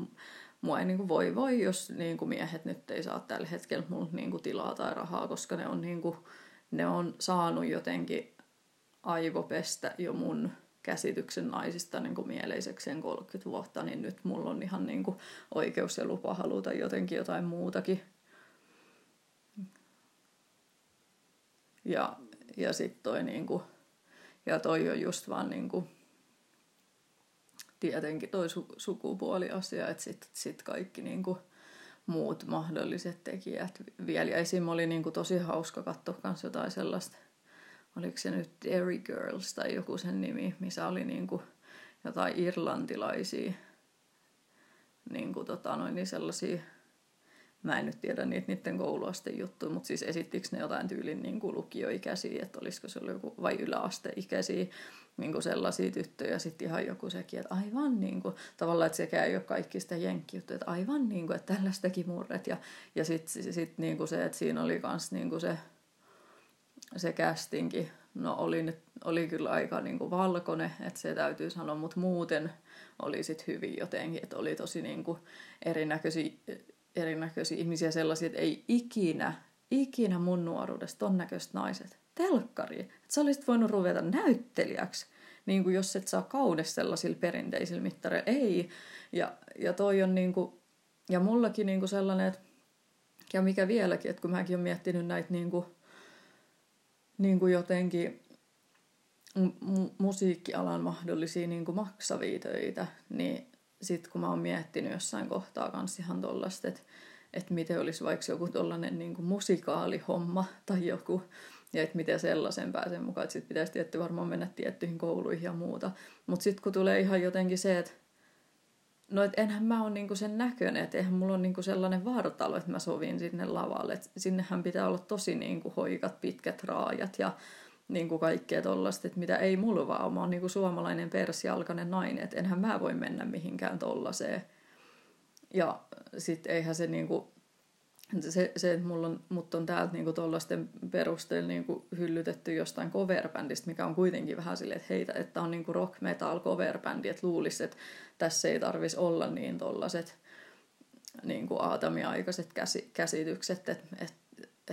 mua ei niin kuin voi voi, jos niin kuin miehet nyt ei saa tällä hetkellä mulla niin kuin tilaa tai rahaa, koska ne on, niin kuin, ne on saanut jotenkin aivopestä jo mun käsityksen naisista niin kuin mieleisekseen 30 vuotta, niin nyt mulla on ihan niin kuin oikeus ja lupa haluta jotenkin jotain muutakin. Ja, ja sitten toi niin kuin, ja toi on just vaan niin kuin, tietenkin toi su, sukupuoliasia, että sitten sit kaikki niin kuin, muut mahdolliset tekijät vielä. Ja esim. oli niin kuin tosi hauska katsoa kanssa jotain sellaista oliko se nyt Dairy Girls tai joku sen nimi, missä oli niin kuin jotain irlantilaisia niin kuin tota noin, niin sellaisia, mä en nyt tiedä niitä niiden kouluasten juttuja, mutta siis esittikö ne jotain tyylin niin kuin lukioikäisiä, että olisiko se ollut joku, vai yläasteikäisiä, niin kuin sellaisia tyttöjä, sitten ihan joku sekin, että aivan niin kuin, tavallaan, että sekään ei ole kaikki sitä jenkkijuttuja, että aivan niin kuin, että tällaistakin murret, ja, ja sitten sit, niin kuin se, että siinä oli myös niin kuin se, se kästinkin, no oli, nyt, oli kyllä aika niin kuin valkoinen, että se täytyy sanoa, mutta muuten oli sit hyvin jotenkin, että oli tosi niin kuin erinäköisiä, erinäköisiä ihmisiä sellaisia, että ei ikinä, ikinä mun nuoruudessa ton näköiset naiset telkkari, että sä olisit voinut ruveta näyttelijäksi, niin kuin jos et saa kaunis sellaisilla perinteisillä mittareilla. Ei. Ja, ja toi on niin kuin, ja mullakin niin kuin sellainen, että, ja mikä vieläkin, että kun mäkin olen miettinyt näitä niin kuin, niin kuin jotenkin mu- musiikkialan mahdollisia niin kuin maksavia töitä, niin sitten kun mä oon miettinyt jossain kohtaa kanssa ihan tollaista, että että miten olisi vaikka joku tollainen niin kuin musikaalihomma tai joku, ja että miten sellaisen pääsen mukaan, että sitten pitäisi tietty varmaan mennä tiettyihin kouluihin ja muuta. Mutta sitten kun tulee ihan jotenkin se, että no et enhän mä ole niinku sen näköinen, että eihän mulla ole niinku sellainen vartalo, että mä sovin sinne lavalle. Et sinnehän pitää olla tosi niinku hoikat, pitkät raajat ja niinku kaikkea tollasta, että mitä ei mulla vaan. Mä oon niinku suomalainen persialkainen nainen, että enhän mä voi mennä mihinkään tollaseen. Ja sitten eihän se niinku, se, se, että mulla on, mut on täältä niinku tollaisten perusteella niinku hyllytetty jostain coverbändistä, mikä on kuitenkin vähän silleen, että heitä, että on niinku rock metal coverbändi, että luulisi, että tässä ei tarvitsisi olla niin tollaset niinku aatamiaikaiset käsi, käsitykset, että et,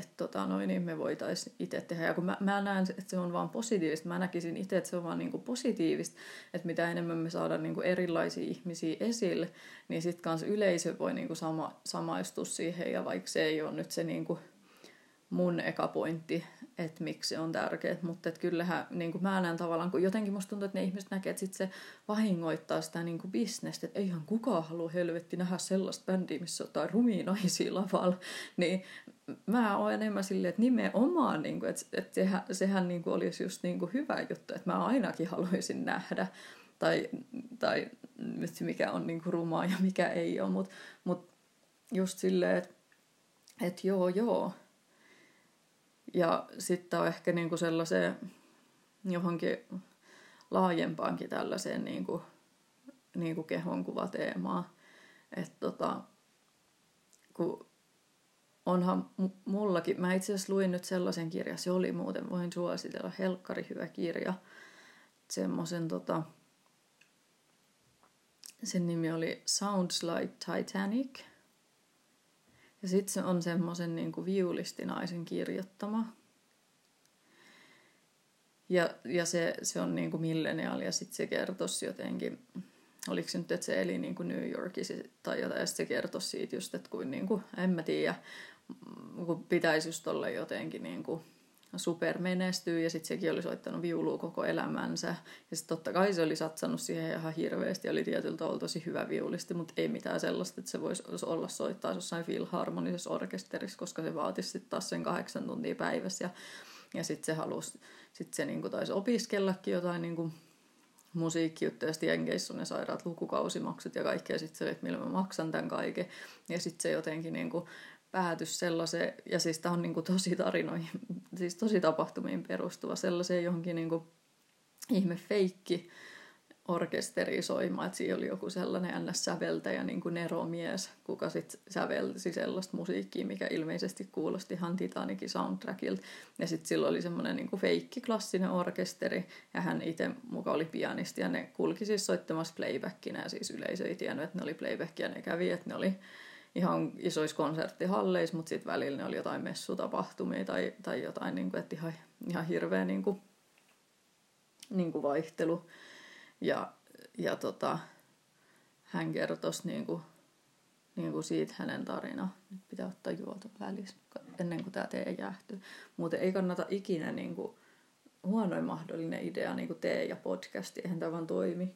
et, tota, noin, niin me voitaisiin itse tehdä. Ja kun mä, mä näen, että se on vaan positiivista, mä näkisin itse, että se on vaan niinku positiivista, että mitä enemmän me saadaan niinku erilaisia ihmisiä esille, niin sitten kanssa yleisö voi niinku sama, samaistua siihen, ja vaikka se ei ole nyt se niinku mun eka pointti, että miksi on tärkeää, mutta että kyllähän niin kuin mä näen tavallaan, kun jotenkin musta tuntuu, että ne ihmiset näkee, että sit se vahingoittaa sitä niin kuin bisnestä, että eihän kukaan halua helvetti nähdä sellaista bändiä, missä on jotain rumia naisia lavalla, niin mä oon enemmän silleen, että nimenomaan, niin kuin, että, että sehän, sehän niin kuin olisi just niin kuin hyvä juttu, että mä ainakin haluaisin nähdä, tai, tai mikä on niin kuin rumaa ja mikä ei ole, mutta mut just silleen, että, että joo joo, ja sitten on ehkä niinku sellaiseen johonkin laajempaankin tällaiseen niinku, niinku kehonkuvateemaan. Että tota, kun onhan mullakin, mä itse asiassa luin nyt sellaisen kirjan, se oli muuten, voin suositella, helkkari hyvä kirja. Semmoisen tota, sen nimi oli Sounds Like Titanic – ja sitten se on semmoisen niin kuin viulistinaisen kirjoittama. Ja, ja se, se on niin kuin milleniaali ja sitten se kertoisi jotenkin, oliko se nyt, että se eli niin kuin New Yorkissa tai jotain, ja se kertoisi siitä just, että kuin, niin kuin, en mä tiedä, kun pitäisi just olla jotenkin niin kuin supermenestyy ja sitten sekin oli soittanut viulua koko elämänsä. Ja sitten totta kai se oli satsannut siihen ihan hirveästi oli tietyllä tavalla tosi hyvä viulisti, mutta ei mitään sellaista, että se voisi olla soittaa jossain filharmonisessa orkesterissa, koska se vaatisi sitten taas sen kahdeksan tuntia päivässä. Ja, ja sitten se halusi, sitten se niinku taisi opiskellakin jotain niinku musiikkijuttuja, ja sitten Jenkeissä on ne sairaat lukukausimaksut ja kaikkea, sitten se, että millä mä maksan tämän kaiken. Ja sitten se jotenkin niinku päätys sellaiseen, ja siis tämä on niin kuin tosi tarinoihin, siis tosi tapahtumiin perustuva, sellaiseen johonkin niin kuin ihme feikki orkesteri soimaan, että siinä oli joku sellainen ns-säveltäjä, niin kuin Nero-mies, kuka sitten sävelsi sellaista musiikkia, mikä ilmeisesti kuulosti ihan Titanikin soundtrackilta. Ja sitten sillä oli semmoinen niin feikki klassinen orkesteri, ja hän itse muka oli pianisti, ja ne kulki siis soittamassa playbackina, ja siis yleisö ei tiennyt, että ne oli playbackia, ne kävi, että ne oli ihan isoissa konserttihalleissa, mutta sitten välillä ne oli jotain messutapahtumia tai, tai jotain, niin kuin, että ihan, ihan hirveä niin kuin, niin kuin vaihtelu. Ja, ja tota, hän kertoi niin kuin, niin kuin siitä hänen tarina. Nyt pitää ottaa juoto välissä ennen kuin tämä tee jäähtyy. Muuten ei kannata ikinä niin kuin, huonoin mahdollinen idea niin kuin tee ja podcasti, eihän tämä vaan toimi.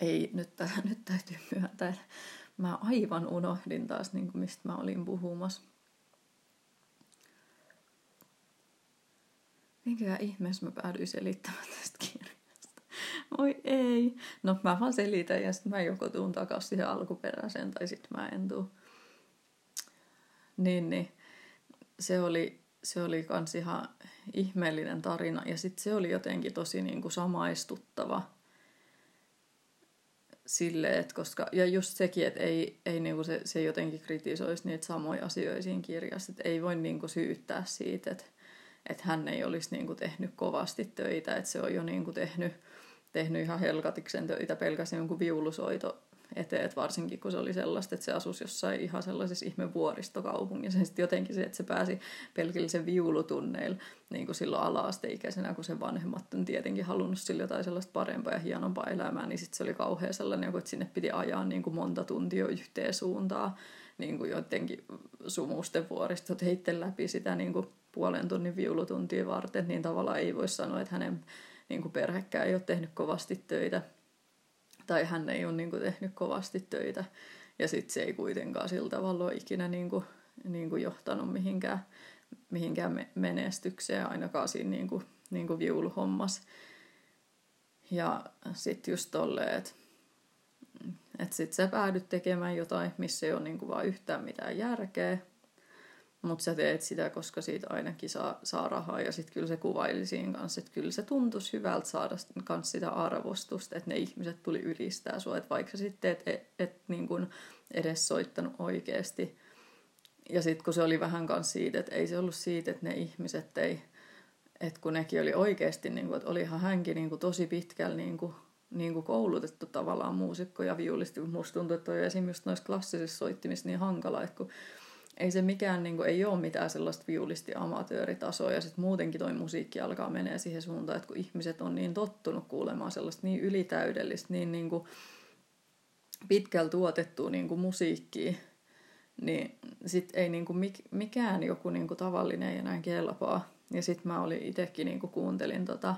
Ei, nyt, nyt täytyy myöntää, mä aivan unohdin taas, niin kuin mistä mä olin puhumassa. Minkä ihmeessä mä päädyin selittämään tästä kirjasta? Oi ei. No mä vaan selitän ja sitten mä joko tuun takaisin siihen alkuperäiseen tai sitten mä en tuu. Niin, niin. Se oli, se oli kans ihan ihmeellinen tarina ja sitten se oli jotenkin tosi niin kuin samaistuttava – silleen, että koska, ja just sekin, että ei, ei niinku se, se jotenkin kritisoisi niitä samoja asioita siinä kirjassa, että ei voi niinku syyttää siitä, että, että hän ei olisi niinku tehnyt kovasti töitä, että se on jo niinku tehnyt, tehnyt ihan helkatiksen töitä pelkästään jonkun viulusoito eteet, varsinkin kun se oli sellaista, että se asusi jossain ihan sellaisessa ihme vuoristokaupungissa. Sitten jotenkin se, että se pääsi pelkillä sen viulutunneilla niin kuin silloin ala-asteikäisenä, kun se vanhemmat on tietenkin halunnut sille jotain sellaista parempaa ja hienompaa elämää, niin sitten se oli kauhean sellainen, että sinne piti ajaa niin kuin monta tuntia yhteen suuntaan niin kuin jotenkin sumusten vuoristot heitte läpi sitä niin kuin puolen tunnin viulutuntia varten, niin tavallaan ei voi sanoa, että hänen niin kuin perhekään ei ole tehnyt kovasti töitä tai hän ei ole niin kuin, tehnyt kovasti töitä ja sitten se ei kuitenkaan sillä tavalla ole ikinä niin kuin, niin kuin johtanut mihinkään, mihinkään menestykseen ainakaan siinä niin kuin, niin kuin viuluhommas. Ja sitten just tolleen, että että sit sä päädyt tekemään jotain, missä ei ole niinku vaan yhtään mitään järkeä, mutta sä teet sitä, koska siitä ainakin saa, saa rahaa. Ja sitten kyllä se kuvaili siinä kanssa, että kyllä se tuntuisi hyvältä saada kans sitä arvostusta, että ne ihmiset tuli ylistää sua. Että vaikka sitten et, et, et niin kun edes soittanut oikeasti. Ja sitten kun se oli vähän kanssa siitä, että ei se ollut siitä, että ne ihmiset ei, että kun nekin oli oikeasti, niin kuin, että olihan hänkin niin kuin tosi pitkällä niin kuin niin kuin koulutettu tavallaan muusikko ja viulisti. Musta tuntuu, että toi esimerkiksi noissa klassisissa soittimissa niin hankala, että kun ei se mikään, niin kuin, ei ole mitään sellaista viulisti amatööritasoa ja sitten muutenkin toi musiikki alkaa menee siihen suuntaan, että kun ihmiset on niin tottunut kuulemaan sellaista niin ylitäydellistä, niin, niin kuin pitkällä tuotettua niin kuin musiikkia, niin sitten ei niin kuin mikään joku niin kuin tavallinen ei enää kelpaa. Ja sitten mä olin itsekin niin kuin kuuntelin tota,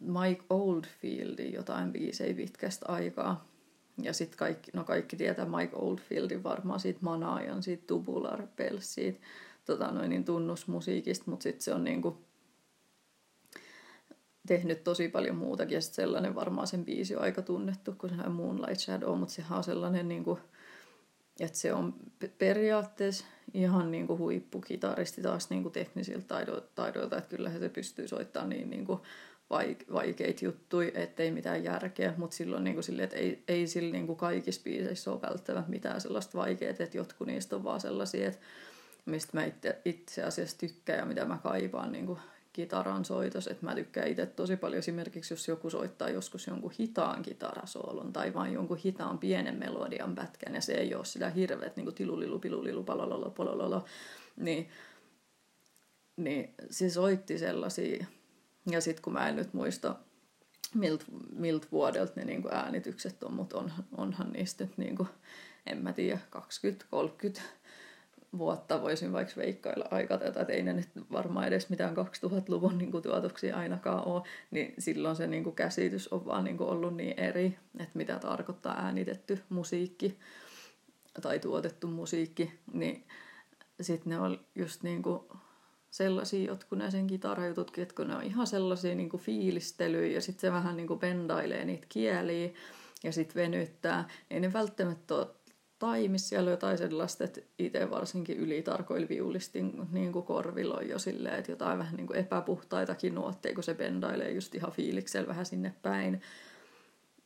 Mike Oldfieldin jotain biisejä pitkästä aikaa. Ja sitten kaikki, no kaikki tietää Mike Oldfieldin varmaan siitä Manaajan, siitä Tubular Bells, siitä tota noin, niin tunnusmusiikista, mutta sitten se on niinku tehnyt tosi paljon muutakin ja sellainen varmaan sen biisi on aika tunnettu, kun se on Moonlight Shadow, mutta sehän on sellainen niinku, että se on periaatteessa ihan niinku huippukitaristi taas niinku teknisiltä taidoilta, että kyllä se pystyy soittamaan niin niinku vaikeita juttuja, ettei mitään järkeä, mutta silloin niin kuin sille, että ei, ei sillä niin kuin kaikissa biiseissä ole välttämättä mitään sellaista vaikeaa, että jotkut niistä on vaan sellaisia, että mistä mä itse, itse asiassa tykkään ja mitä mä kaipaan niin kuin kitaran soitos, että mä tykkään itse tosi paljon esimerkiksi, jos joku soittaa joskus jonkun hitaan kitarasoolon tai vain jonkun hitaan pienen melodian pätkän ja se ei ole sitä hirveät niin kuin tilulilu, pilulilu, palololo, polololo, niin, niin se soitti sellaisia ja sitten kun mä en nyt muista, miltä milt vuodelta ne niinku äänitykset on, mutta on, onhan niistä nyt, niinku, en mä tiedä, 20-30 vuotta voisin vaikka veikkailla tätä, että ei ne nyt varmaan edes mitään 2000-luvun niin tuotoksia ainakaan ole, niin silloin se niin kuin, käsitys on vaan niin kuin, ollut niin eri, että mitä tarkoittaa äänitetty musiikki tai tuotettu musiikki, niin sitten ne on just niin kuin, sellaisia jotkut ne sen kitarajututkin, että kun ne on ihan sellaisia niin kuin fiilistelyjä ja sitten se vähän niin kuin bendailee niitä kieliä ja sitten venyttää. Ei ne välttämättä ole taimis, siellä jotain sellaista, että itse varsinkin ylitarkoilla viulistin niin kuin korvilla on jo silleen, että jotain vähän niin kuin epäpuhtaitakin nuotteja, kun se bendailee just ihan fiiliksellä vähän sinne päin.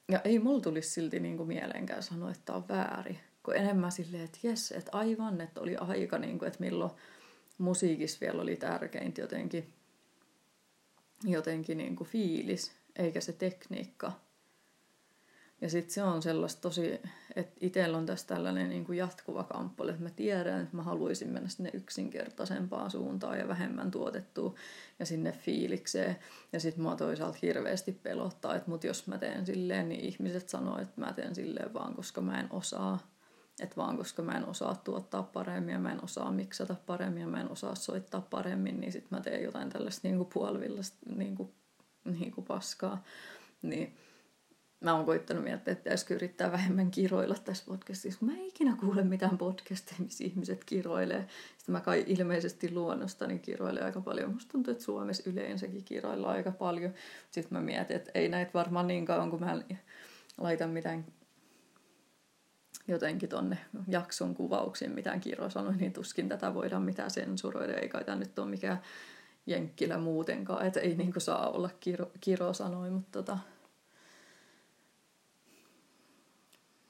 Ja ei mulla tulisi silti niin kuin mieleenkään sanoa, että tämä on väärin. Kun enemmän silleen, että jes, että aivan, että oli aika, niin kuin, että milloin musiikissa vielä oli tärkeintä jotenkin, jotenkin niin kuin fiilis, eikä se tekniikka. Ja sitten se on sellaista tosi, että itsellä on tässä tällainen niin kuin jatkuva kamppailu, että mä tiedän, että mä haluaisin mennä sinne yksinkertaisempaan suuntaan ja vähemmän tuotettua ja sinne fiilikseen. Ja sitten mua toisaalta hirveästi pelottaa, että mut jos mä teen silleen, niin ihmiset sanoo, että mä teen silleen vaan, koska mä en osaa. Että vaan koska mä en osaa tuottaa paremmin ja mä en osaa miksata paremmin ja mä en osaa soittaa paremmin, niin sitten mä teen jotain tällaista niinku puolivillasta niinku, niinku paskaa. Niin mä oon koittanut miettiä, että pitäisikö yrittää vähemmän kiroilla tässä podcastissa, kun mä en ikinä kuule mitään podcasteja, missä ihmiset kiroilee. Sitten mä kai ilmeisesti luonnostani kiroilen aika paljon. Musta tuntuu, että Suomessa yleensäkin kiroillaan aika paljon. Sitten mä mietin, että ei näitä varmaan niin kauan, kun mä laitan mitään jotenkin tonne jakson kuvauksiin mitään sanoi, niin tuskin tätä voidaan mitään sensuroida, eikä tämä nyt ole mikään jenkkilä muutenkaan, että ei niinku saa olla Kiro, Kiro sanoi, mutta tota...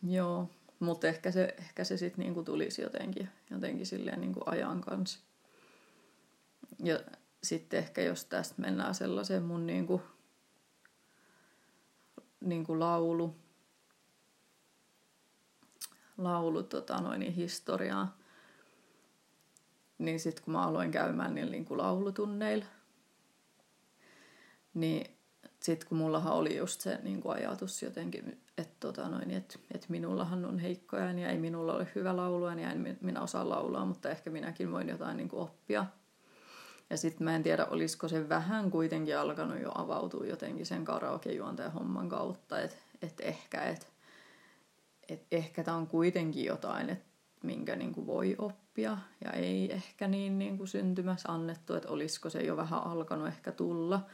Joo, mutta ehkä se, ehkä se sitten niinku tulisi jotenkin, jotenkin silleen niinku ajan kanssa. Ja sitten ehkä jos tästä mennään sellaiseen mun niinku, niinku laulu, laulu tota, noin, niin historiaa. Niin sitten kun mä aloin käymään niillä niin kuin laulutunneilla, niin sitten kun mullahan oli just se niin kuin ajatus jotenkin, että tota et, et minullahan on heikko ja ei minulla ole hyvä laulu ja en minä osaa laulaa, mutta ehkä minäkin voin jotain niin kuin oppia. Ja sitten mä en tiedä, olisiko se vähän kuitenkin alkanut jo avautua jotenkin sen karaokejuontajan homman kautta, että et ehkä, että et ehkä tämä on kuitenkin jotain, että minkä niin kuin voi oppia ja ei ehkä niin, niin kuin syntymässä annettu, että olisiko se jo vähän alkanut ehkä tulla.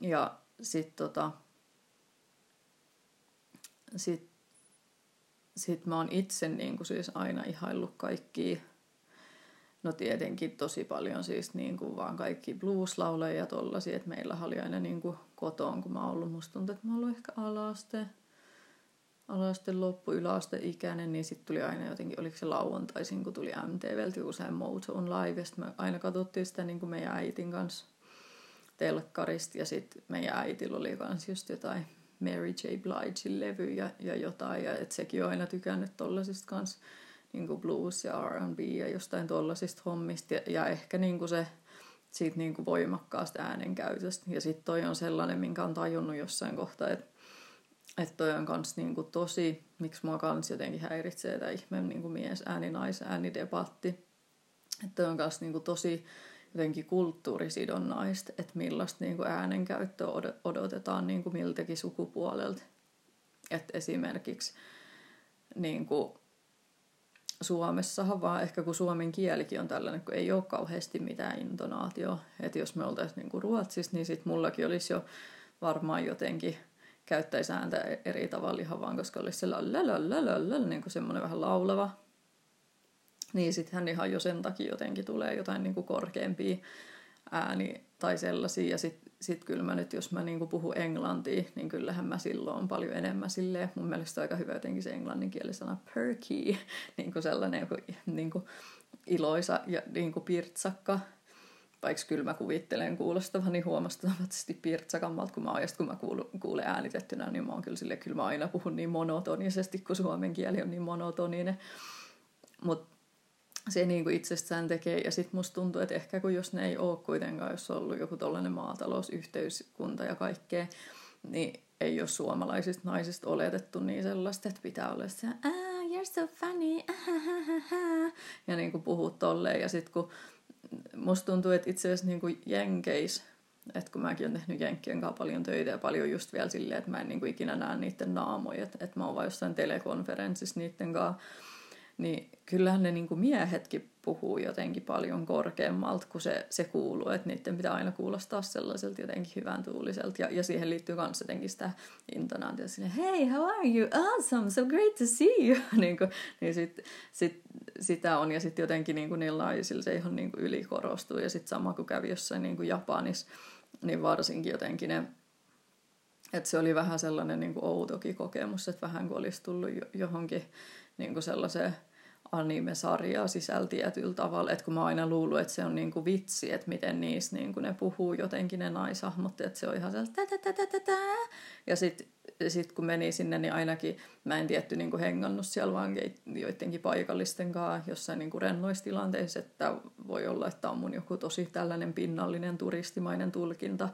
Ja sitten tota, sit, sit mä oon itse niin kuin siis aina ihaillut kaikkia No tietenkin tosi paljon siis niin kuin vaan kaikki blueslaulajia ja tollasia, että meillä oli aina niin kuin kotoon, kun mä oon ollut, musta tuntuu, että mä oon ollut ehkä alaste, alaste loppu, yläaste ikäinen, niin sitten tuli aina jotenkin, oliko se lauantaisin, kun tuli MTVltä usein Moto on Live, ja me aina katsottiin sitä niin kuin meidän äitin kanssa telkkarista, ja sitten meidän äitillä oli kans just jotain Mary J. Bligein levyjä ja jotain, ja et sekin on aina tykännyt tollasista kanssa niin kuin blues ja R&B ja jostain tollasista hommista ja, ja ehkä niin kuin se siitä niin kuin voimakkaasta äänenkäytöstä. Ja sitten toi on sellainen, minkä on tajunnut jossain kohtaa, että että toi on kans niin kuin tosi, miksi mua kans jotenkin häiritsee tämä ihme niin kuin mies ääni nais ääni debatti. Että toi on kans niin kuin tosi jotenkin kulttuurisidonnaista, että millaista niin kuin äänenkäyttöä odotetaan niin kuin miltäkin sukupuolelta. Että esimerkiksi niin kuin Suomessahan vaan ehkä kun suomen kielikin on tällainen, kun ei ole kauheasti mitään intonaatio. Että jos me oltaisiin niin kuin Ruotsissa, niin sitten mullakin olisi jo varmaan jotenkin käyttäisi ääntä eri tavalla ihan vaan, koska olisi se niin kuin semmoinen vähän laulava. Niin sittenhän ihan jo sen takia jotenkin tulee jotain niin kuin korkeampia ääni tai sellaisia. Ja sitten sit kyllä mä nyt, jos mä niinku puhun englantia, niin kyllähän mä silloin on paljon enemmän silleen. Mun mielestä on aika hyvä jotenkin se englanninkieli-sana perky, niin kuin sellainen joku niin kuin iloisa ja niin kuin pirtsakka. Vaikka kyllä mä kuvittelen kuulostavani huomattavasti pirtsakammalta kuin mä oon. Ja kun mä kuulen äänitettynä, niin mä oon kyllä silleen, kyllä mä aina puhun niin monotonisesti, kun suomen kieli on niin monotoninen. Mutta se niin kuin itsestään tekee. Ja sitten musta tuntuu, että ehkä kun jos ne ei ole kuitenkaan, jos on ollut joku tollainen maatalousyhteyskunta ja kaikkea, niin ei ole suomalaisista naisista oletettu niin sellaista, että pitää olla se, ah, you're so funny, ah, ja niin kuin puhuu tolleen. Ja sitten kun musta tuntuu, että itse asiassa niin jenkeis, että kun mäkin olen tehnyt Jenkkien kanssa paljon töitä ja paljon just vielä silleen, että mä en niin ikinä näe niiden naamoja, että, että mä oon vain jossain telekonferenssissa niiden kanssa, niin kyllähän ne niin kuin miehetkin puhuu jotenkin paljon korkeammalta, kun se, se kuuluu, että niiden pitää aina kuulostaa sellaiselta jotenkin hyvän tuuliselta. Ja, ja siihen liittyy myös jotenkin sitä intonaatiota silleen, hey, how are you? Awesome, so great to see you. niin kuin, niin sit, sit, sitä on, ja sitten jotenkin niin kuin niillä naisilla se ihan niin kuin ylikorostuu. Ja sitten sama kuin kävi jossain niin kuin Japanissa, niin varsinkin jotenkin ne että se oli vähän sellainen niin kuin outokin kokemus, että vähän kuin olisi tullut johonkin niin kuin sellaiseen anime-sarjaa sisällä tietyllä tavalla, että kun mä aina luullut, että se on niinku vitsi, että miten niissä niinku ne puhuu jotenkin ne naisahmot, että se on ihan sellaista ja sitten sit kun meni sinne, niin ainakin mä en tietty niinku hengannut siellä vaan joidenkin paikallisten kanssa jossain niinku rennoistilanteissa, että voi olla, että on mun joku tosi tällainen pinnallinen turistimainen tulkinta,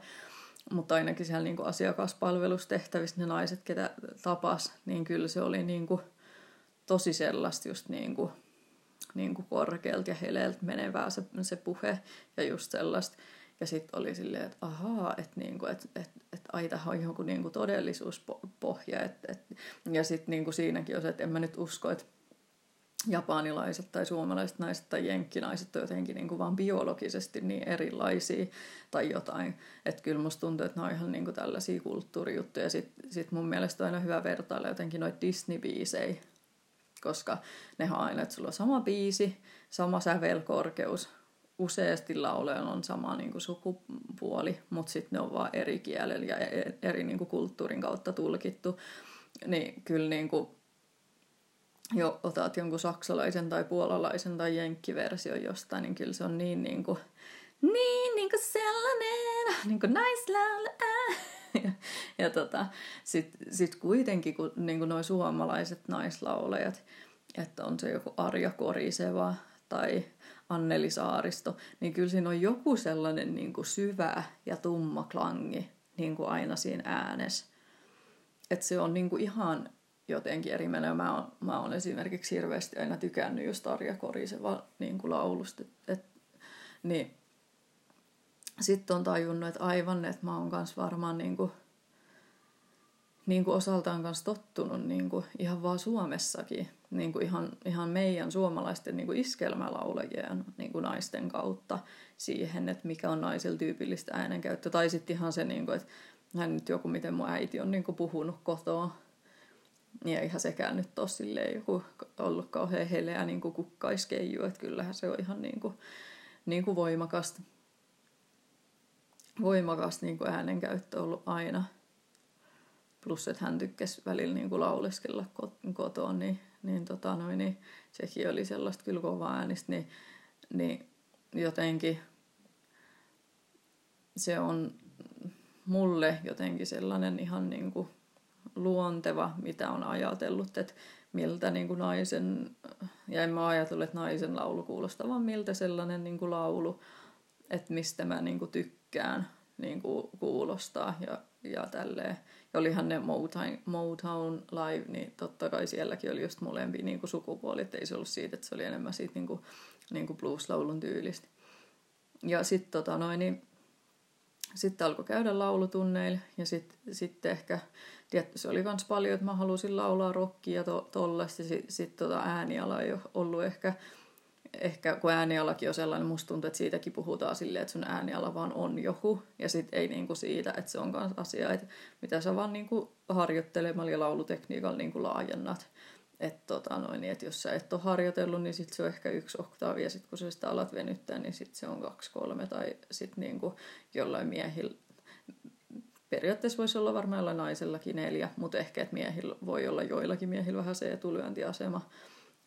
mutta ainakin siellä niinku asiakaspalvelustehtävissä ne naiset, ketä tapas, niin kyllä se oli niinku, tosi sellaista just niin kuin, niin kuin korkealta ja heleeltä menevää se, se puhe ja just sellaista. Ja sitten oli silleen, että ahaa, että niinku, et, et, et, ai tähän on joku niinku todellisuuspohja. Et, et, ja sitten niinku siinäkin on se, että en mä nyt usko, että japanilaiset tai suomalaiset naiset tai jenkkinaiset on jotenkin niin kuin vaan biologisesti niin erilaisia tai jotain. Että kyllä musta tuntuu, että ne on ihan niin kuin tällaisia kulttuurijuttuja. Sitten sit mun mielestä on aina hyvä vertailla jotenkin noita Disney-biisejä koska ne on aina, että sulla on sama biisi, sama sävelkorkeus, useasti laulajan on sama niin kuin sukupuoli, mutta sitten ne on vaan eri kielellä ja e-, eri niin kuin kulttuurin kautta tulkittu. Niin kyllä niin kuin, jo otat jonkun saksalaisen tai puolalaisen tai jenkkiversion jostain, niin kyllä se on niin, niin kuin, niin, niin kuin sellainen, niin kuin naislaula. Ja, ja tota, sitten sit kuitenkin, kun niin nuo suomalaiset naislaulajat, että on se joku Arja Koriseva tai Anneli Saaristo, niin kyllä siinä on joku sellainen niin kuin syvä ja tumma klangi niin kuin aina siinä äänessä. Että se on niin kuin ihan jotenkin eri. Mä oon, mä oon esimerkiksi hirveästi aina tykännyt just Arja Koriseva niin kuin laulusta. Et, niin sitten on tajunnut, että aivan, että mä oon kans varmaan niin kuin, niin kuin osaltaan kanssa tottunut niin kuin ihan vaan Suomessakin niin kuin ihan, ihan meidän suomalaisten niin iskelmälaulajien niin kuin naisten kautta siihen, että mikä on naisilla tyypillistä äänenkäyttöä. Tai sitten ihan se, niin kuin, että hän nyt joku, miten mun äiti on niin kuin puhunut kotoa. Ja ihan sekään nyt ole joku ollut kauhean heleä niin kukkaiskeiju, että kyllähän se on ihan niin kuin, niin kuin voimakasta, voimakasta niin kuin äänenkäyttö ollut aina. Plus, että hän tykkäsi välillä niin kuin lauleskella kotoa, niin, niin, tota noin, niin sekin oli sellaista kyllä kovaa äänistä, niin, niin jotenkin se on mulle jotenkin sellainen ihan niin kuin luonteva, mitä on ajatellut, että miltä niin kuin naisen, ja en mä ajatellut, että naisen laulu kuulostaa, vaan miltä sellainen niin kuin laulu, että mistä mä niin kuin tykkään niin kuin kuulostaa ja, ja tälleen. Ja olihan ne Motown, Motown Live, niin totta kai sielläkin oli just molempia niin kuin sukupuolit. Ei se ollut siitä, että se oli enemmän siitä niin kuin, niin kuin blues-laulun tyylistä. Ja sitten tota noin, niin, sitten alkoi käydä laulutunneilla ja sitten sit ehkä, tietty se oli myös paljon, että mä halusin laulaa rockia to, tollaista. Sitten sit tota ääniala ei ollut ehkä ehkä kun äänialakin on sellainen, musta tuntuu, että siitäkin puhutaan silleen, että sun ääniala vaan on joku. Ja sitten ei niinku siitä, että se on myös asia, että mitä sä vaan niinku harjoittelemalla ja laulutekniikalla niinku laajennat. Että tota niin et jos sä et ole harjoitellut, niin sitten se on ehkä yksi oktaavi, ja sitten kun sä sitä alat venyttää, niin sitten se on kaksi, kolme, tai sitten niinku jollain miehillä periaatteessa voisi olla varmaan naisellakin neljä, mutta ehkä että miehillä voi olla joillakin miehillä vähän se etulyöntiasema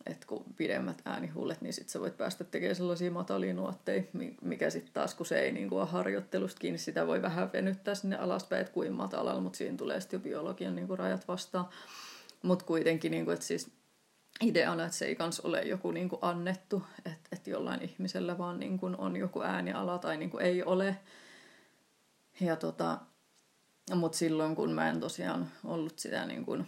että kun pidemmät äänihullet, niin sitten sä voit päästä tekemään sellaisia matalia nuotteja, mikä sitten taas, kun se ei niin kuin ole harjoittelusta kiinni, sitä voi vähän venyttää sinne alaspäin, että kuin matalalla, mutta siinä tulee sitten jo biologian niin kuin rajat vastaan. Mutta kuitenkin, niin kuin, että siis ideana, että se ei kans ole joku niin kuin annettu, että, että jollain ihmisellä vaan niin kuin on joku ääniala tai niin kuin ei ole. Ja tota, mutta silloin, kun mä en tosiaan ollut sitä niin kuin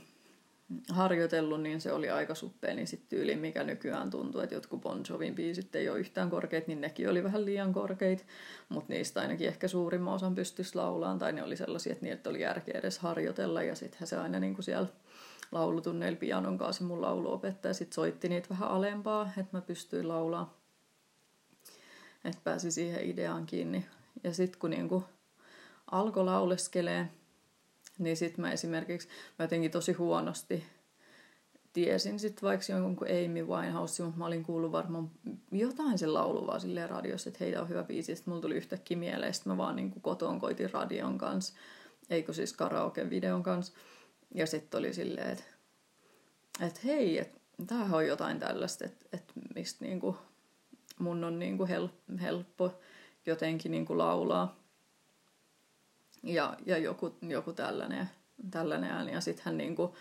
harjoitellut, niin se oli aika suppea, niin sitten tyyli, mikä nykyään tuntuu, että jotkut Bon Jovin biisit ei ole yhtään korkeat, niin nekin oli vähän liian korkeit, mutta niistä ainakin ehkä suurimman osan pystyisi laulaan, tai ne oli sellaisia, että niitä oli järkeä edes harjoitella, ja sittenhän se aina niin kuin siellä laulutunneilla pianon kanssa mun lauluopettaja sit soitti niitä vähän alempaa, että mä pystyin laulaa, että pääsi siihen ideaan kiinni. Ja sitten kun niinku alkoi lauleskelee, niin sitten mä esimerkiksi, mä jotenkin tosi huonosti tiesin sitten vaikka jonkun Amy Winehouse, mutta mä olin kuullut varmaan jotain sen laulu vaan silleen radiossa, että heitä on hyvä biisi. Sitten mulla tuli yhtäkkiä mieleen, että mä vaan niin kotoon koitin radion kanssa, eikö siis karaoke-videon kanssa. Ja sitten oli silleen, että, että hei, että tämähän on jotain tällaista, että, että mistä niin kuin mun on niin kuin helppo jotenkin niin kuin laulaa ja, ja joku, joku tällainen, tällainen ääni. Ja sitten hän niin kuin,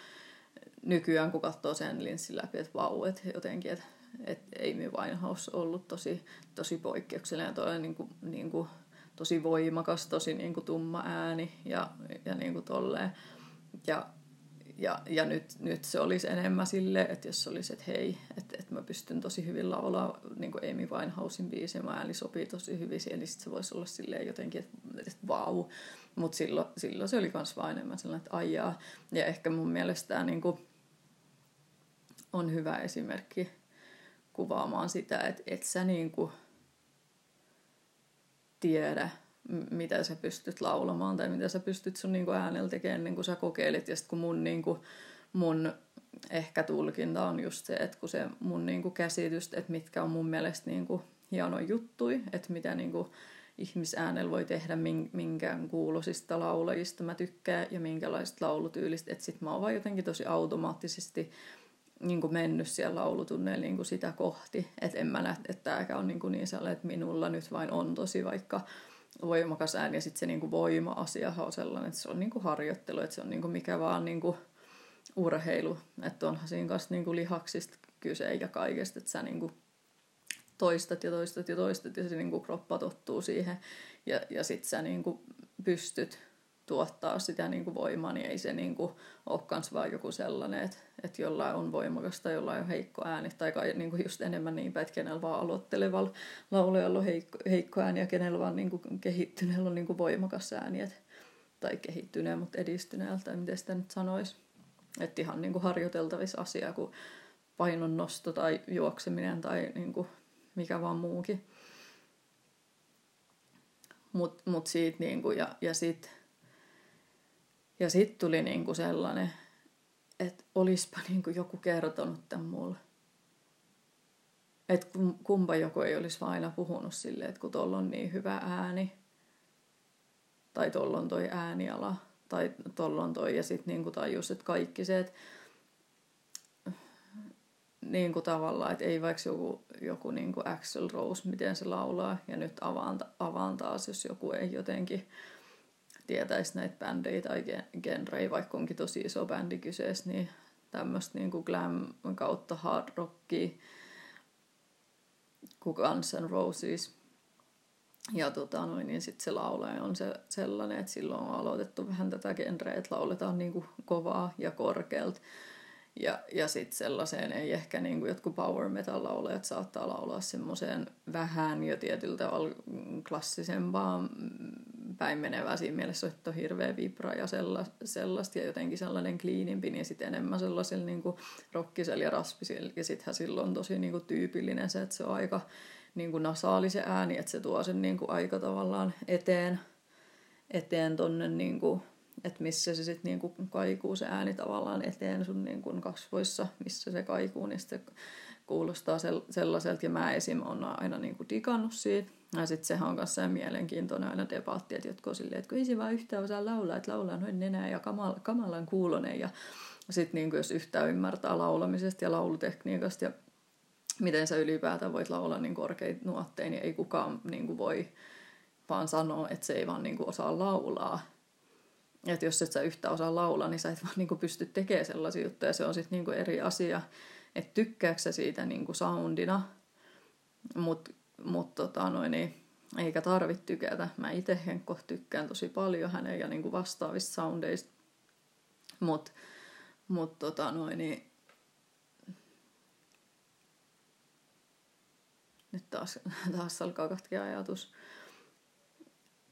nykyään, kun katsoo sen linssin läpi, että vau, että jotenkin, että et Amy Winehouse on ollut tosi, tosi poikkeuksellinen. Toi niin kuin, niin kuin, tosi voimakas, tosi niin kuin, tumma ääni ja, ja niin kuin tolleen. Ja, ja, ja nyt, nyt se olisi enemmän sille, että jos olisi, että hei, että, että mä pystyn tosi hyvin laulaa niin kuin Amy Winehousein biisiä, mä ääni sopii tosi hyvin siihen, niin sit se voisi olla silleen jotenkin, että, että vau. Mutta silloin, silloin se oli myös vaan enemmän sellainen, että ajaa. Ja ehkä mun mielestä tämä niin on hyvä esimerkki kuvaamaan sitä, että et sä niin kuin tiedä, mitä sä pystyt laulamaan tai mitä sä pystyt sun niin kuin äänellä tekemään, niin kuin sä kokeilit. Ja sitten kun mun, niin kuin, mun ehkä tulkinta on just se, että kun se mun niin kuin käsitys, että mitkä on mun mielestä niin kuin hieno juttui, että mitä niin kuin ihmisäänellä voi tehdä minkään kuulosista laulajista. Mä tykkään ja minkälaisista laulutyylistä, että sit mä oon vaan jotenkin tosi automaattisesti niin kuin mennyt siellä laulutunneilla niin kuin sitä kohti, että en mä näe, että tämäkään on niin, kuin niin sellainen, että minulla nyt vain on tosi vaikka voimakas ääni ja sitten se niinku voima-asia on sellainen, että se on niinku harjoittelu, että se on niinku mikä vaan niinku urheilu, että onhan siinä kanssa niinku lihaksista kyse ja kaikesta, että sä niinku toistat ja toistat ja toistat ja se niinku kroppa tottuu siihen ja, ja sitten sä niinku pystyt tuottaa sitä niin kuin voimaa, niin ei se niin kuin ole kans vaan joku sellainen, että, että jollain on voimakas tai jollain on heikko ääni, tai kai niin kuin just enemmän niin päin, että kenellä vaan aloittelevalla laulajalla on heikko, heikko ääni ja kenellä vaan niin kuin kehittyneellä on niin kuin voimakas ääni, että, tai kehittyneen, mutta edistyneellä, tai miten sitä nyt sanoisi. Että ihan niin kuin harjoiteltavissa asia kuin painonnosto tai juokseminen tai niin kuin mikä vaan muukin. Mutta mut siitä niinku, ja, ja sitten ja sitten tuli niinku sellainen, että olispa niinku joku kertonut tämän mulle. Että kumpa joku ei olisi aina puhunut silleen, että kun tuolla on niin hyvä ääni, tai tuolla on toi ääniala, tai tuolla on toi, ja sitten niinku tajus, että kaikki se, että niin kuin tavallaan, että ei vaikka joku, joku niin kuin Axel Rose, miten se laulaa, ja nyt avaan, avaan taas, jos joku ei jotenkin tietäisi näitä bändejä tai genrejä, vaikka onkin tosi iso bändi kyseessä, niin tämmöistä niin kuin glam kautta hard rockia, kuin Guns N' Roses. Ja tota, noin, niin sitten se laulaja on se, sellainen, että silloin on aloitettu vähän tätä genreä, että lauletaan niin kuin kovaa ja korkealta. Ja, ja sitten sellaiseen ei ehkä niin kuin jotkut power metal laulajat saattaa laulaa semmoiseen vähän jo tietyllä tavalla klassisempaan päin menevää siinä mielessä, että on hirveä vibra ja sellaista ja jotenkin sellainen kliinimpi, niin sitten enemmän sellaisella niin rokkisella ja raspisella. Ja sittenhän silloin on tosi niin kuin tyypillinen se, että se on aika niin kuin nasaali se ääni, että se tuo sen niin kuin aika tavallaan eteen, eteen tonne niin että missä se sitten niinku kaikuu se ääni tavallaan eteen sun niinku kasvoissa, missä se kaikuu, niin se kuulostaa sellaiselta. Ja mä esim. on aina niinku digannut siitä. Ja sitten sehän on myös mielenkiintoinen aina debatti, että jotkut on silleen, että kun ei se vaan yhtään osaa laulaa, että laulaa noin nenää ja kamal, kamalan kuulonen. Ja sitten niinku, jos yhtään ymmärtää laulamisesta ja laulutekniikasta ja miten sä ylipäätään voit laulaa niin korkeita nuotteja, niin ei kukaan niin kuin voi vaan sanoa, että se ei vaan niin kuin osaa laulaa. Että jos et sä yhtä osaa laulaa, niin sä et vaan niinku pysty tekemään sellaisia juttuja. Se on sitten niinku eri asia, että tykkääkö sä siitä niinku soundina, mutta mut tota niin eikä tarvitse tykätä. Mä itse Henkko tykkään tosi paljon hänen ja niinku vastaavista soundeista. Mutta mut tota niin nyt taas, taas alkaa katkia ajatus.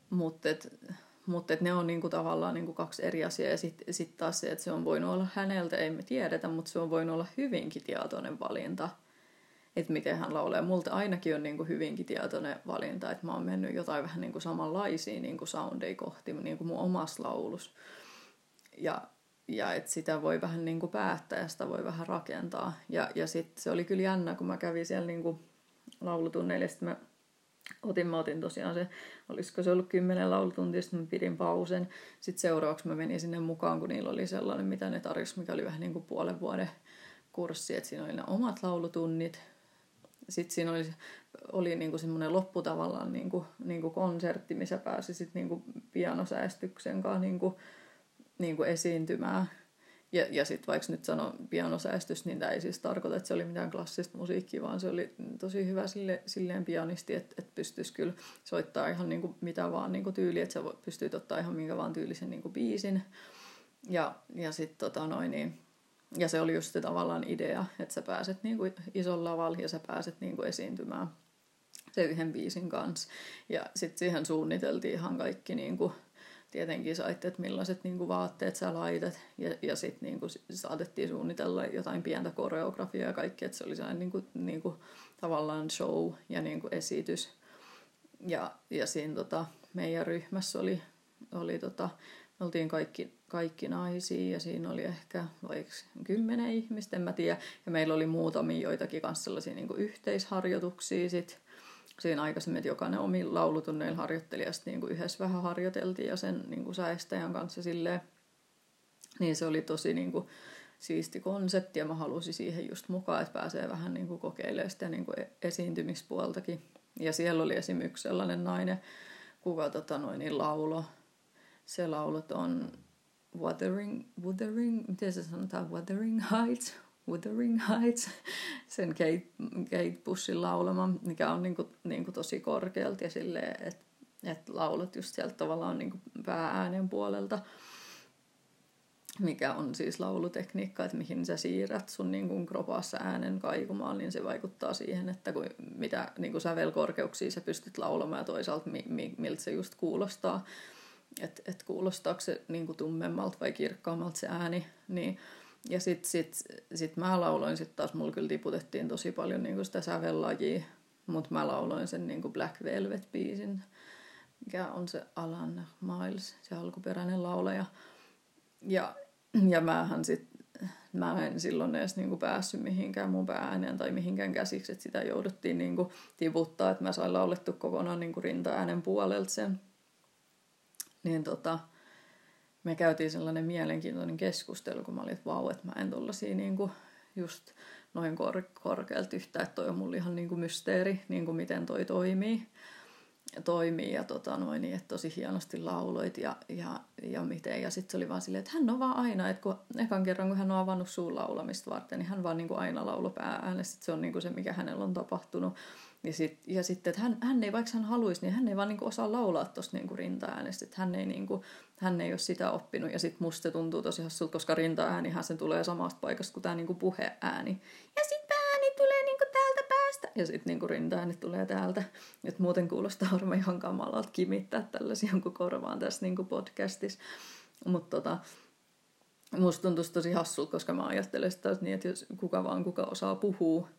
Mutta mutta ne on niinku tavallaan niinku kaksi eri asiaa. Ja sitten sit taas se, että se on voinut olla häneltä, ei me tiedetä, mutta se on voinut olla hyvinkin tietoinen valinta. Että miten hän laulee. Multa ainakin on niinku hyvinkin tietoinen valinta, että mä oon mennyt jotain vähän niinku samanlaisia niinku soundeja kohti niinku mun omassa laulus. Ja, ja että sitä voi vähän niinku päättää ja sitä voi vähän rakentaa. Ja, ja sitten se oli kyllä jännä, kun mä kävin siellä niinku laulutunneilla, mä otin, mä otin tosiaan se, olisiko se ollut kymmenen laulutuntia, sitten mä pidin pausen. Sitten seuraavaksi mä menin sinne mukaan, kun niillä oli sellainen, mitä ne tarjosi, mikä oli vähän niin kuin puolen vuoden kurssi, että siinä oli ne omat laulutunnit. Sitten siinä oli, oli niin kuin semmoinen loppu tavallaan niin kuin, niin kuin konsertti, missä pääsi sitten niin kuin pianosäästyksen kanssa niin kuin, niin kuin esiintymään ja, ja sitten vaikka nyt sanon pianosäästys, niin tämä ei siis tarkoita, että se oli mitään klassista musiikkia, vaan se oli tosi hyvä sille, silleen pianisti, että, että pystyisi kyllä soittaa ihan niin kuin mitä vaan niin kuin tyyli, että sä pystyy ottaa ihan minkä vaan tyylisen niin kuin biisin. Ja, ja sitten tota noin, niin, ja se oli just se tavallaan idea, että sä pääset niin kuin isolla lavalla ja sä pääset niin kuin esiintymään se yhden biisin kanssa. Ja sitten siihen suunniteltiin ihan kaikki niin kuin tietenkin saitte, että millaiset niin kuin, vaatteet sä laitat. Ja, ja sitten niin saatettiin suunnitella jotain pientä koreografiaa ja kaikki, että se oli sellainen niin kuin, niin kuin, tavallaan show ja niin kuin, esitys. Ja, ja siinä tota, meidän ryhmässä oli, oli tota, me oltiin kaikki, kaikki naisia ja siinä oli ehkä vaikka kymmenen ihmistä, en mä tiedä. Ja meillä oli muutamia joitakin kanssa sellaisia niin kuin yhteisharjoituksia sitten siinä aikaisemmin, että jokainen omilla laulutunneilla harjoitteli ja sitten niin yhdessä vähän harjoiteltiin ja sen niin kuin säestäjän kanssa silleen, niin se oli tosi niin kuin, siisti konsepti ja mä halusin siihen just mukaan, että pääsee vähän niin kuin kokeilemaan sitä niin kuin esiintymispuoltakin. Ja siellä oli esimerkiksi sellainen nainen kuka tota noin, niin laulo. Se laulot on Wuthering, Wuthering, miten se sanotaan, Wuthering Heights, Wuthering Heights, sen Kate, Kate Bushin laulama, mikä on niinku, niinku tosi korkealta ja silleen, että et laulat just sieltä tavallaan niinku päääänen puolelta mikä on siis laulutekniikka, että mihin sä siirrät sun niin kuin kropassa äänen kaikumaan, niin se vaikuttaa siihen, että kun, mitä niin kuin sävelkorkeuksia sä pystyt laulamaan ja toisaalta mi, mi, miltä se just kuulostaa. Että et kuulostaako se niin kuin tummemmalta vai kirkkaammalta se ääni. Niin, ja sitten sit, sit mä lauloin sitten taas, mulla kyllä tiputettiin tosi paljon niin kuin sitä sävellajia, mutta mä lauloin sen niin kuin Black Velvet-biisin, mikä on se Alan Miles, se alkuperäinen laulaja. Ja ja mähän sit, mä en silloin edes niinku päässyt mihinkään mun päääneen tai mihinkään käsiksi, että sitä jouduttiin niinku tiputtaa, että mä sain laulettu kokonaan niinku rinta-äänen puolelta sen. Niin tota, me käytiin sellainen mielenkiintoinen keskustelu, kun mä olin, että vau, että mä en tollasia niinku just noin kor- korkealta yhtä, että toi on mulle ihan niinku mysteeri, niinku miten toi toimii toimii ja tota noin, niin, että tosi hienosti lauloit ja, ja, ja miten. Ja sitten se oli vaan silleen, että hän on vaan aina, että kun ekan kerran kun hän on avannut suun laulamista varten, niin hän vaan niin kuin aina laulo päääänestä. Se on niin kuin se, mikä hänellä on tapahtunut. Ja, sit, ja sitten, että hän, hän ei, vaikka hän haluaisi, niin hän ei vaan niin kuin osaa laulaa tuosta niin rinta-äänestä. Hän ei, niin kuin, hän ei ole sitä oppinut. Ja sitten musta tuntuu tosi hassulta, koska rinta-äänihän se tulee samasta paikasta kuin tämä niin kuin puheääni. Ja sitten ja sitten niinku rintaäänet tulee täältä. Et muuten kuulostaa varmaan ihan kamalalta kimittää tällaisia jonkun korvaan tässä niinku podcastissa. Mutta tota, musta tuntuisi tosi hassulta, koska mä ajattelen sitä niin, että jos kuka vaan kuka osaa puhua,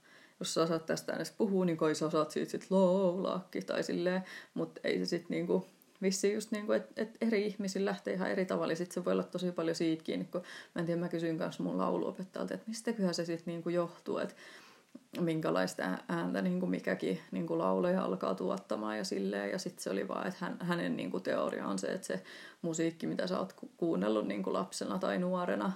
jos sä osaat tästä äänestä puhua, niin kai sä osaat siitä sit laulaakin tai silleen, mutta ei se sitten niinku, vissiin just niinku, että et eri ihmisillä lähtee ihan eri tavalla, sit se voi olla tosi paljon siitä kiinni, kun mä en tiedä, mä kysyin kanssa mun lauluopettajalta, että mistäköhän se sitten niinku johtuu, että minkälaista ääntä niin kuin mikäkin niin kuin lauleja alkaa tuottamaan ja silleen. Ja sitten se oli vaan, että hän, hänen niin kuin teoria on se, että se musiikki, mitä sä oot kuunnellut niin kuin lapsena tai nuorena,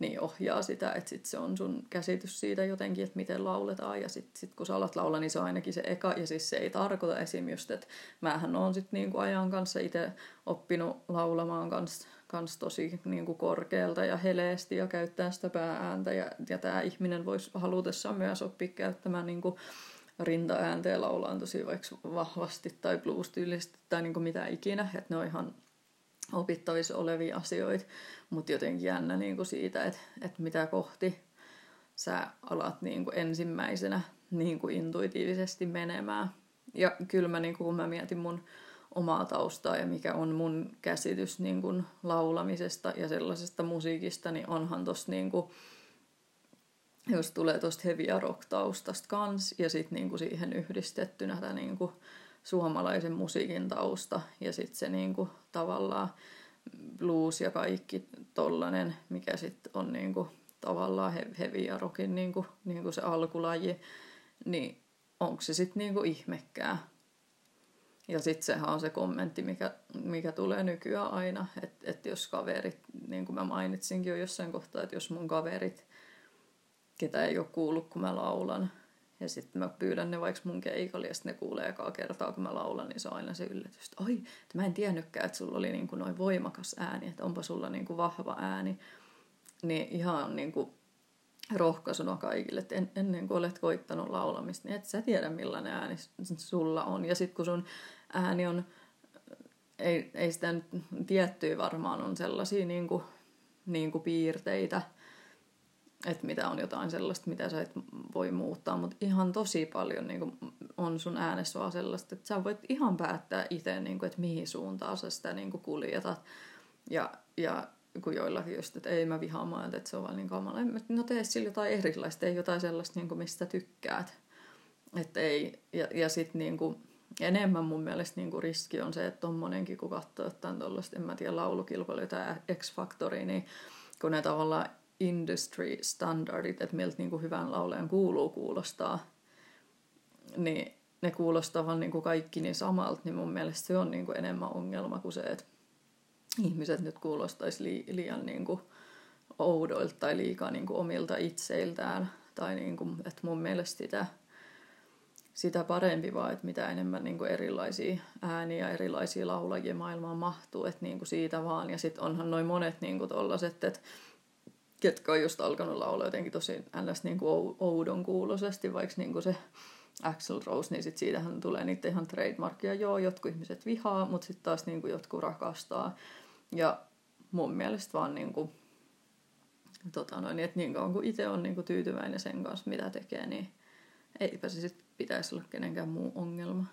niin ohjaa sitä, että sit se on sun käsitys siitä jotenkin, että miten lauletaan. Ja sitten sit kun sä alat laulaa, niin se on ainakin se eka. Ja siis se ei tarkoita esim. just, että määhän on sitten niinku ajan kanssa itse oppinut laulamaan kanssa kans tosi niin kuin korkealta ja heleesti ja käyttää sitä pääääntä. Ja, ja tämä ihminen voisi halutessaan myös oppia käyttämään niin kuin rintaääntä ja laulaa tosi vaikka vahvasti tai blues-tyylisesti tai niin kuin mitä ikinä. Että ne on ihan opittavissa olevia asioita, mutta jotenkin jännä niin kuin siitä, että, että mitä kohti sä alat niin kuin ensimmäisenä niin kuin intuitiivisesti menemään. Ja kyllä mä, niin kuin, kun mä mietin mun omaa taustaa ja mikä on mun käsitys niin kuin laulamisesta ja sellaisesta musiikista, niin onhan tossa niin kuin, jos tulee tosta heavy rock taustasta kans ja sitten niin kuin siihen yhdistettynä tämä niin kuin suomalaisen musiikin tausta ja sitten se niin kuin tavallaan blues ja kaikki tollanen, mikä sitten on niin kuin tavallaan heavy ja rockin niin kuin, niin kuin se alkulaji, niin onko se sitten niin kuin ihmekkää? Ja sitten sehän on se kommentti, mikä, mikä tulee nykyään aina, että et jos kaverit, niin kuin mä mainitsinkin jo jossain kohtaa, että jos mun kaverit, ketä ei ole kuullut, kun mä laulan, ja sitten mä pyydän ne vaikka mun keikalle, ja sitten ne kuulee ekaa kertaa, kun mä laulan, niin se on aina se yllätys, että oi, että mä en tiennytkään, että sulla oli niin kuin noin voimakas ääni, että onpa sulla niin kuin vahva ääni. Niin ihan niin kuin rohkaisuna kaikille, että en, ennen kuin olet koittanut laulamista, niin et sä tiedä millainen ääni sulla on. Ja sitten kun sun ääni on, ei, ei sitä nyt tiettyä varmaan on sellaisia niin kuin, niin kuin piirteitä, että mitä on jotain sellaista, mitä sä et voi muuttaa, mutta ihan tosi paljon niin kuin, on sun äänessä vaan sellaista, että sä voit ihan päättää itse, niin kuin, että mihin suuntaan sä sitä niin kuin kuljetat. Ja, ja kun joillakin just, että ei mä vihaamaan, että se on vaan niin kamala. No tee sillä jotain erilaista, ei jotain sellaista, niin kuin, mistä tykkäät. Että ei, ja, ja sitten niin kuin, enemmän mun mielestä niin kuin riski on se, että tommonenkin, kun katsoo jotain tuollaista, en mä tiedä, laulukilpailuja tai X-Factoria, niin kun ne tavallaan industry standardit, että miltä niin kuin hyvän laulajan kuuluu kuulostaa, niin ne kuulostaa vaan niin kuin kaikki niin samalta, niin mun mielestä se on niin kuin enemmän ongelma kuin se, että ihmiset nyt kuulostaisi li, liian niin kuin oudoilta tai liikaa niin kuin omilta itseiltään. Tai niin kuin, että mun mielestä sitä, sitä parempi vaan, että mitä enemmän niin kuin erilaisia ääniä, erilaisia laulajia maailmaan mahtuu, että niin kuin siitä vaan. Ja sitten onhan noin monet niin kuin tollaset, että ketkä on just alkanut laulaa jotenkin tosi ns. Niin kuin oudon kuuloisesti, vaikka niin kuin se Axel Rose, niin sit siitähän tulee niitä ihan trademarkia. Joo, jotkut ihmiset vihaa, mutta sitten taas niin kuin jotkut rakastaa. Ja mun mielestä vaan niin kuin, tota noin, että niin kauan kuin itse on niin kuin tyytyväinen sen kanssa, mitä tekee, niin eipä se sitten pitäisi olla kenenkään muu ongelma.